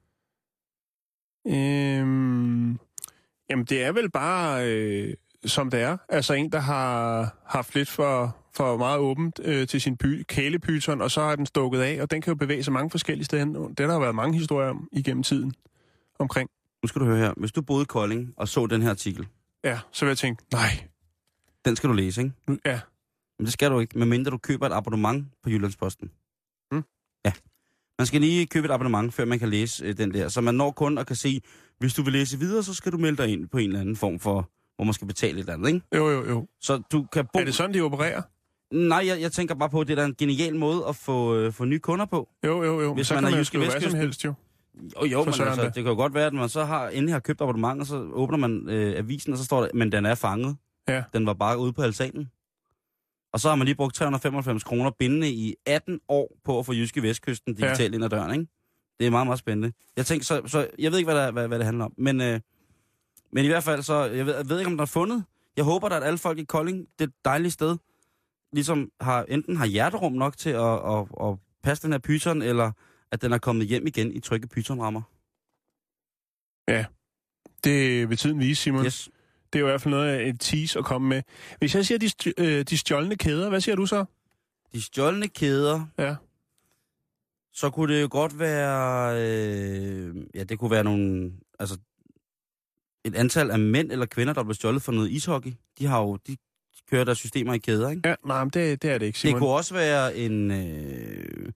Øhm, jamen, det er vel bare, øh, som det er. Altså en, der har haft lidt for, for meget åbent øh, til sin py, kælepyton, og så har den stukket af, og den kan jo bevæge sig mange forskellige steder. hen. Det har der været mange historier om igennem tiden omkring. Nu skal du høre her. Hvis du boede i Kolding og så den her artikel, Ja, så vil jeg tænke, nej, den skal du læse, ikke? ja, Men det skal du ikke, medmindre du køber et abonnement på Jyllandsposten. Mm. Ja. Man skal lige købe et abonnement, før man kan læse øh, den der. Så man når kun og kan se, hvis du vil læse videre, så skal du melde dig ind på en eller anden form for, hvor man skal betale et eller andet, ikke? jo, jo, jo. Så du kan bo... Er det sådan, de opererer? Nej, jeg, jeg tænker bare på, at det er en genial måde at få, øh, få nye kunder på. Jo, jo, jo. Hvis så man kan er man jo skrive hvad som helst, jo. Jo, jo, men altså, da. det kan jo godt være, at man så har, endelig har købt abonnement, og så åbner man øh, avisen, og så står der, men den er fanget. Ja. Den var bare ude på altanen. Og så har man lige brugt 395 kroner bindende i 18 år på at få Jyske Vestkysten digitalt ja. ind ad døren, ikke? Det er meget, meget spændende. Jeg tænker, så, så jeg ved ikke, hvad, der, hvad, hvad det handler om, men, øh, men i hvert fald så, jeg ved, jeg ved ikke, om der er fundet. Jeg håber, at alle folk i Kolding, det et dejligt sted, ligesom har, enten har hjerterum nok til at, at, at passe den her pyton, eller at den er kommet hjem igen i trygge pytonrammer. Det vil tiden vise, Simon. Yes. Det er jo i hvert fald noget af et tease at komme med. Hvis jeg siger de, st- øh, de stjålne kæder, hvad siger du så? De stjålne kæder, Ja. så kunne det jo godt være, øh, ja, det kunne være nogle, altså, et antal af mænd eller kvinder, der blev stjålet for noget ishockey. De har jo, de kører deres systemer i kæder, ikke? Ja, nej, men det, det er det ikke, Det Simon. kunne også være en, øh,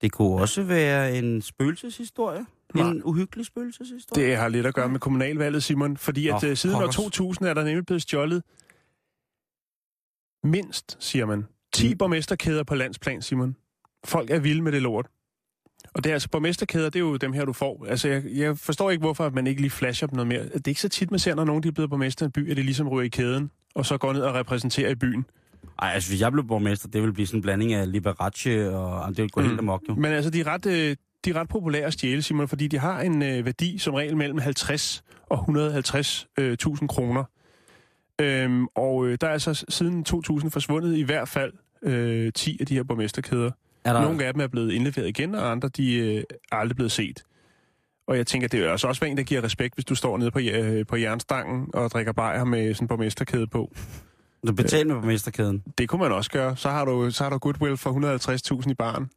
det kunne også være en spøgelseshistorie. Nej. En uhyggelig spøgelseshistorie. Det har lidt at gøre med kommunalvalget, Simon, fordi at Nå, øh, siden år pokkers. 2000 er der nemlig blevet stjålet mindst, siger man, 10 Mm. borgmesterkæder på landsplan, Simon. Folk er vilde med det lort. Og det er altså borgmesterkæder, det er jo dem her, du får. Altså, jeg, jeg forstår ikke, hvorfor man ikke lige flasher dem noget mere. Det er ikke så tit, man ser, når nogen de er blevet borgmester i en by, at de ligesom ryger i kæden, og så går ned og repræsenterer i byen. Ej, altså hvis jeg blev borgmester, det ville blive sådan en blanding af Liberace og det ville gå Mm. helt amok jo. Men altså, de er ret, øh, de er ret populære at stjæle, Simon, fordi de har en øh, værdi som regel mellem 50 og 150.000 øh, kroner. Øhm, og øh, der er altså siden 2000 forsvundet i hvert fald øh, 10 af de her borgmesterkæder. Er der, Nogle af dem er blevet indleveret igen, og andre de øh, er aldrig blevet set. Og jeg tænker, det er altså også en, der giver respekt, hvis du står nede på, øh, på jernstangen og drikker bajer med sådan en borgmesterkæde på. Du betaler med borgmesterkæden. Det kunne man også gøre. Så har du, så har du goodwill for 150.000 i baren.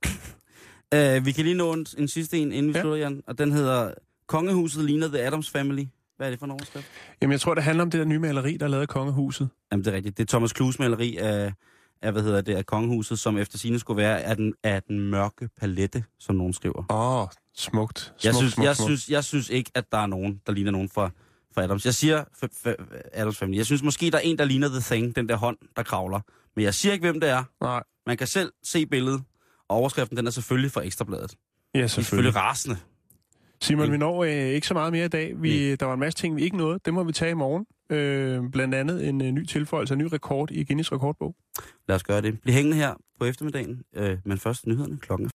Uh, <laughs> vi kan lige nå en, en sidste en, inden vi Ja. slutter, Jan. Og den hedder Kongehuset ligner The Adams Family. Hvad er det for en overskrift? Jamen, jeg tror, det handler om det der nye maleri, der er lavet af kongehuset. Jamen, det er rigtigt. Det er Thomas Klues maleri af, af, hvad hedder det, af Kongehuset, som efter sine skulle være af den, af den mørke palette, som nogen skriver. Åh, oh, smukt. smukt Jeg synes, smukt, jeg, smukt. synes, jeg synes ikke, at der er nogen, der ligner nogen fra, fra Adams. Jeg siger Adams Family. Jeg synes måske, der er en, der ligner The Thing, den der hånd, der kravler. Men jeg siger ikke, hvem det er. Nej, Man kan selv se billedet, Og overskriften, den er selvfølgelig fra Ekstrabladet. Ja, De er selvfølgelig. selvfølgelig rasende. Simon, vi når øh, ikke så meget mere i dag. Vi, Nej. der var en masse ting, vi ikke nåede. Det må vi tage i morgen. Øh, blandt andet en øh, ny tilføjelse, en ny rekord i Guinness rekordbog. Lad os gøre det. Bliv hængende her på eftermiddagen, øh, men først nyhederne klokken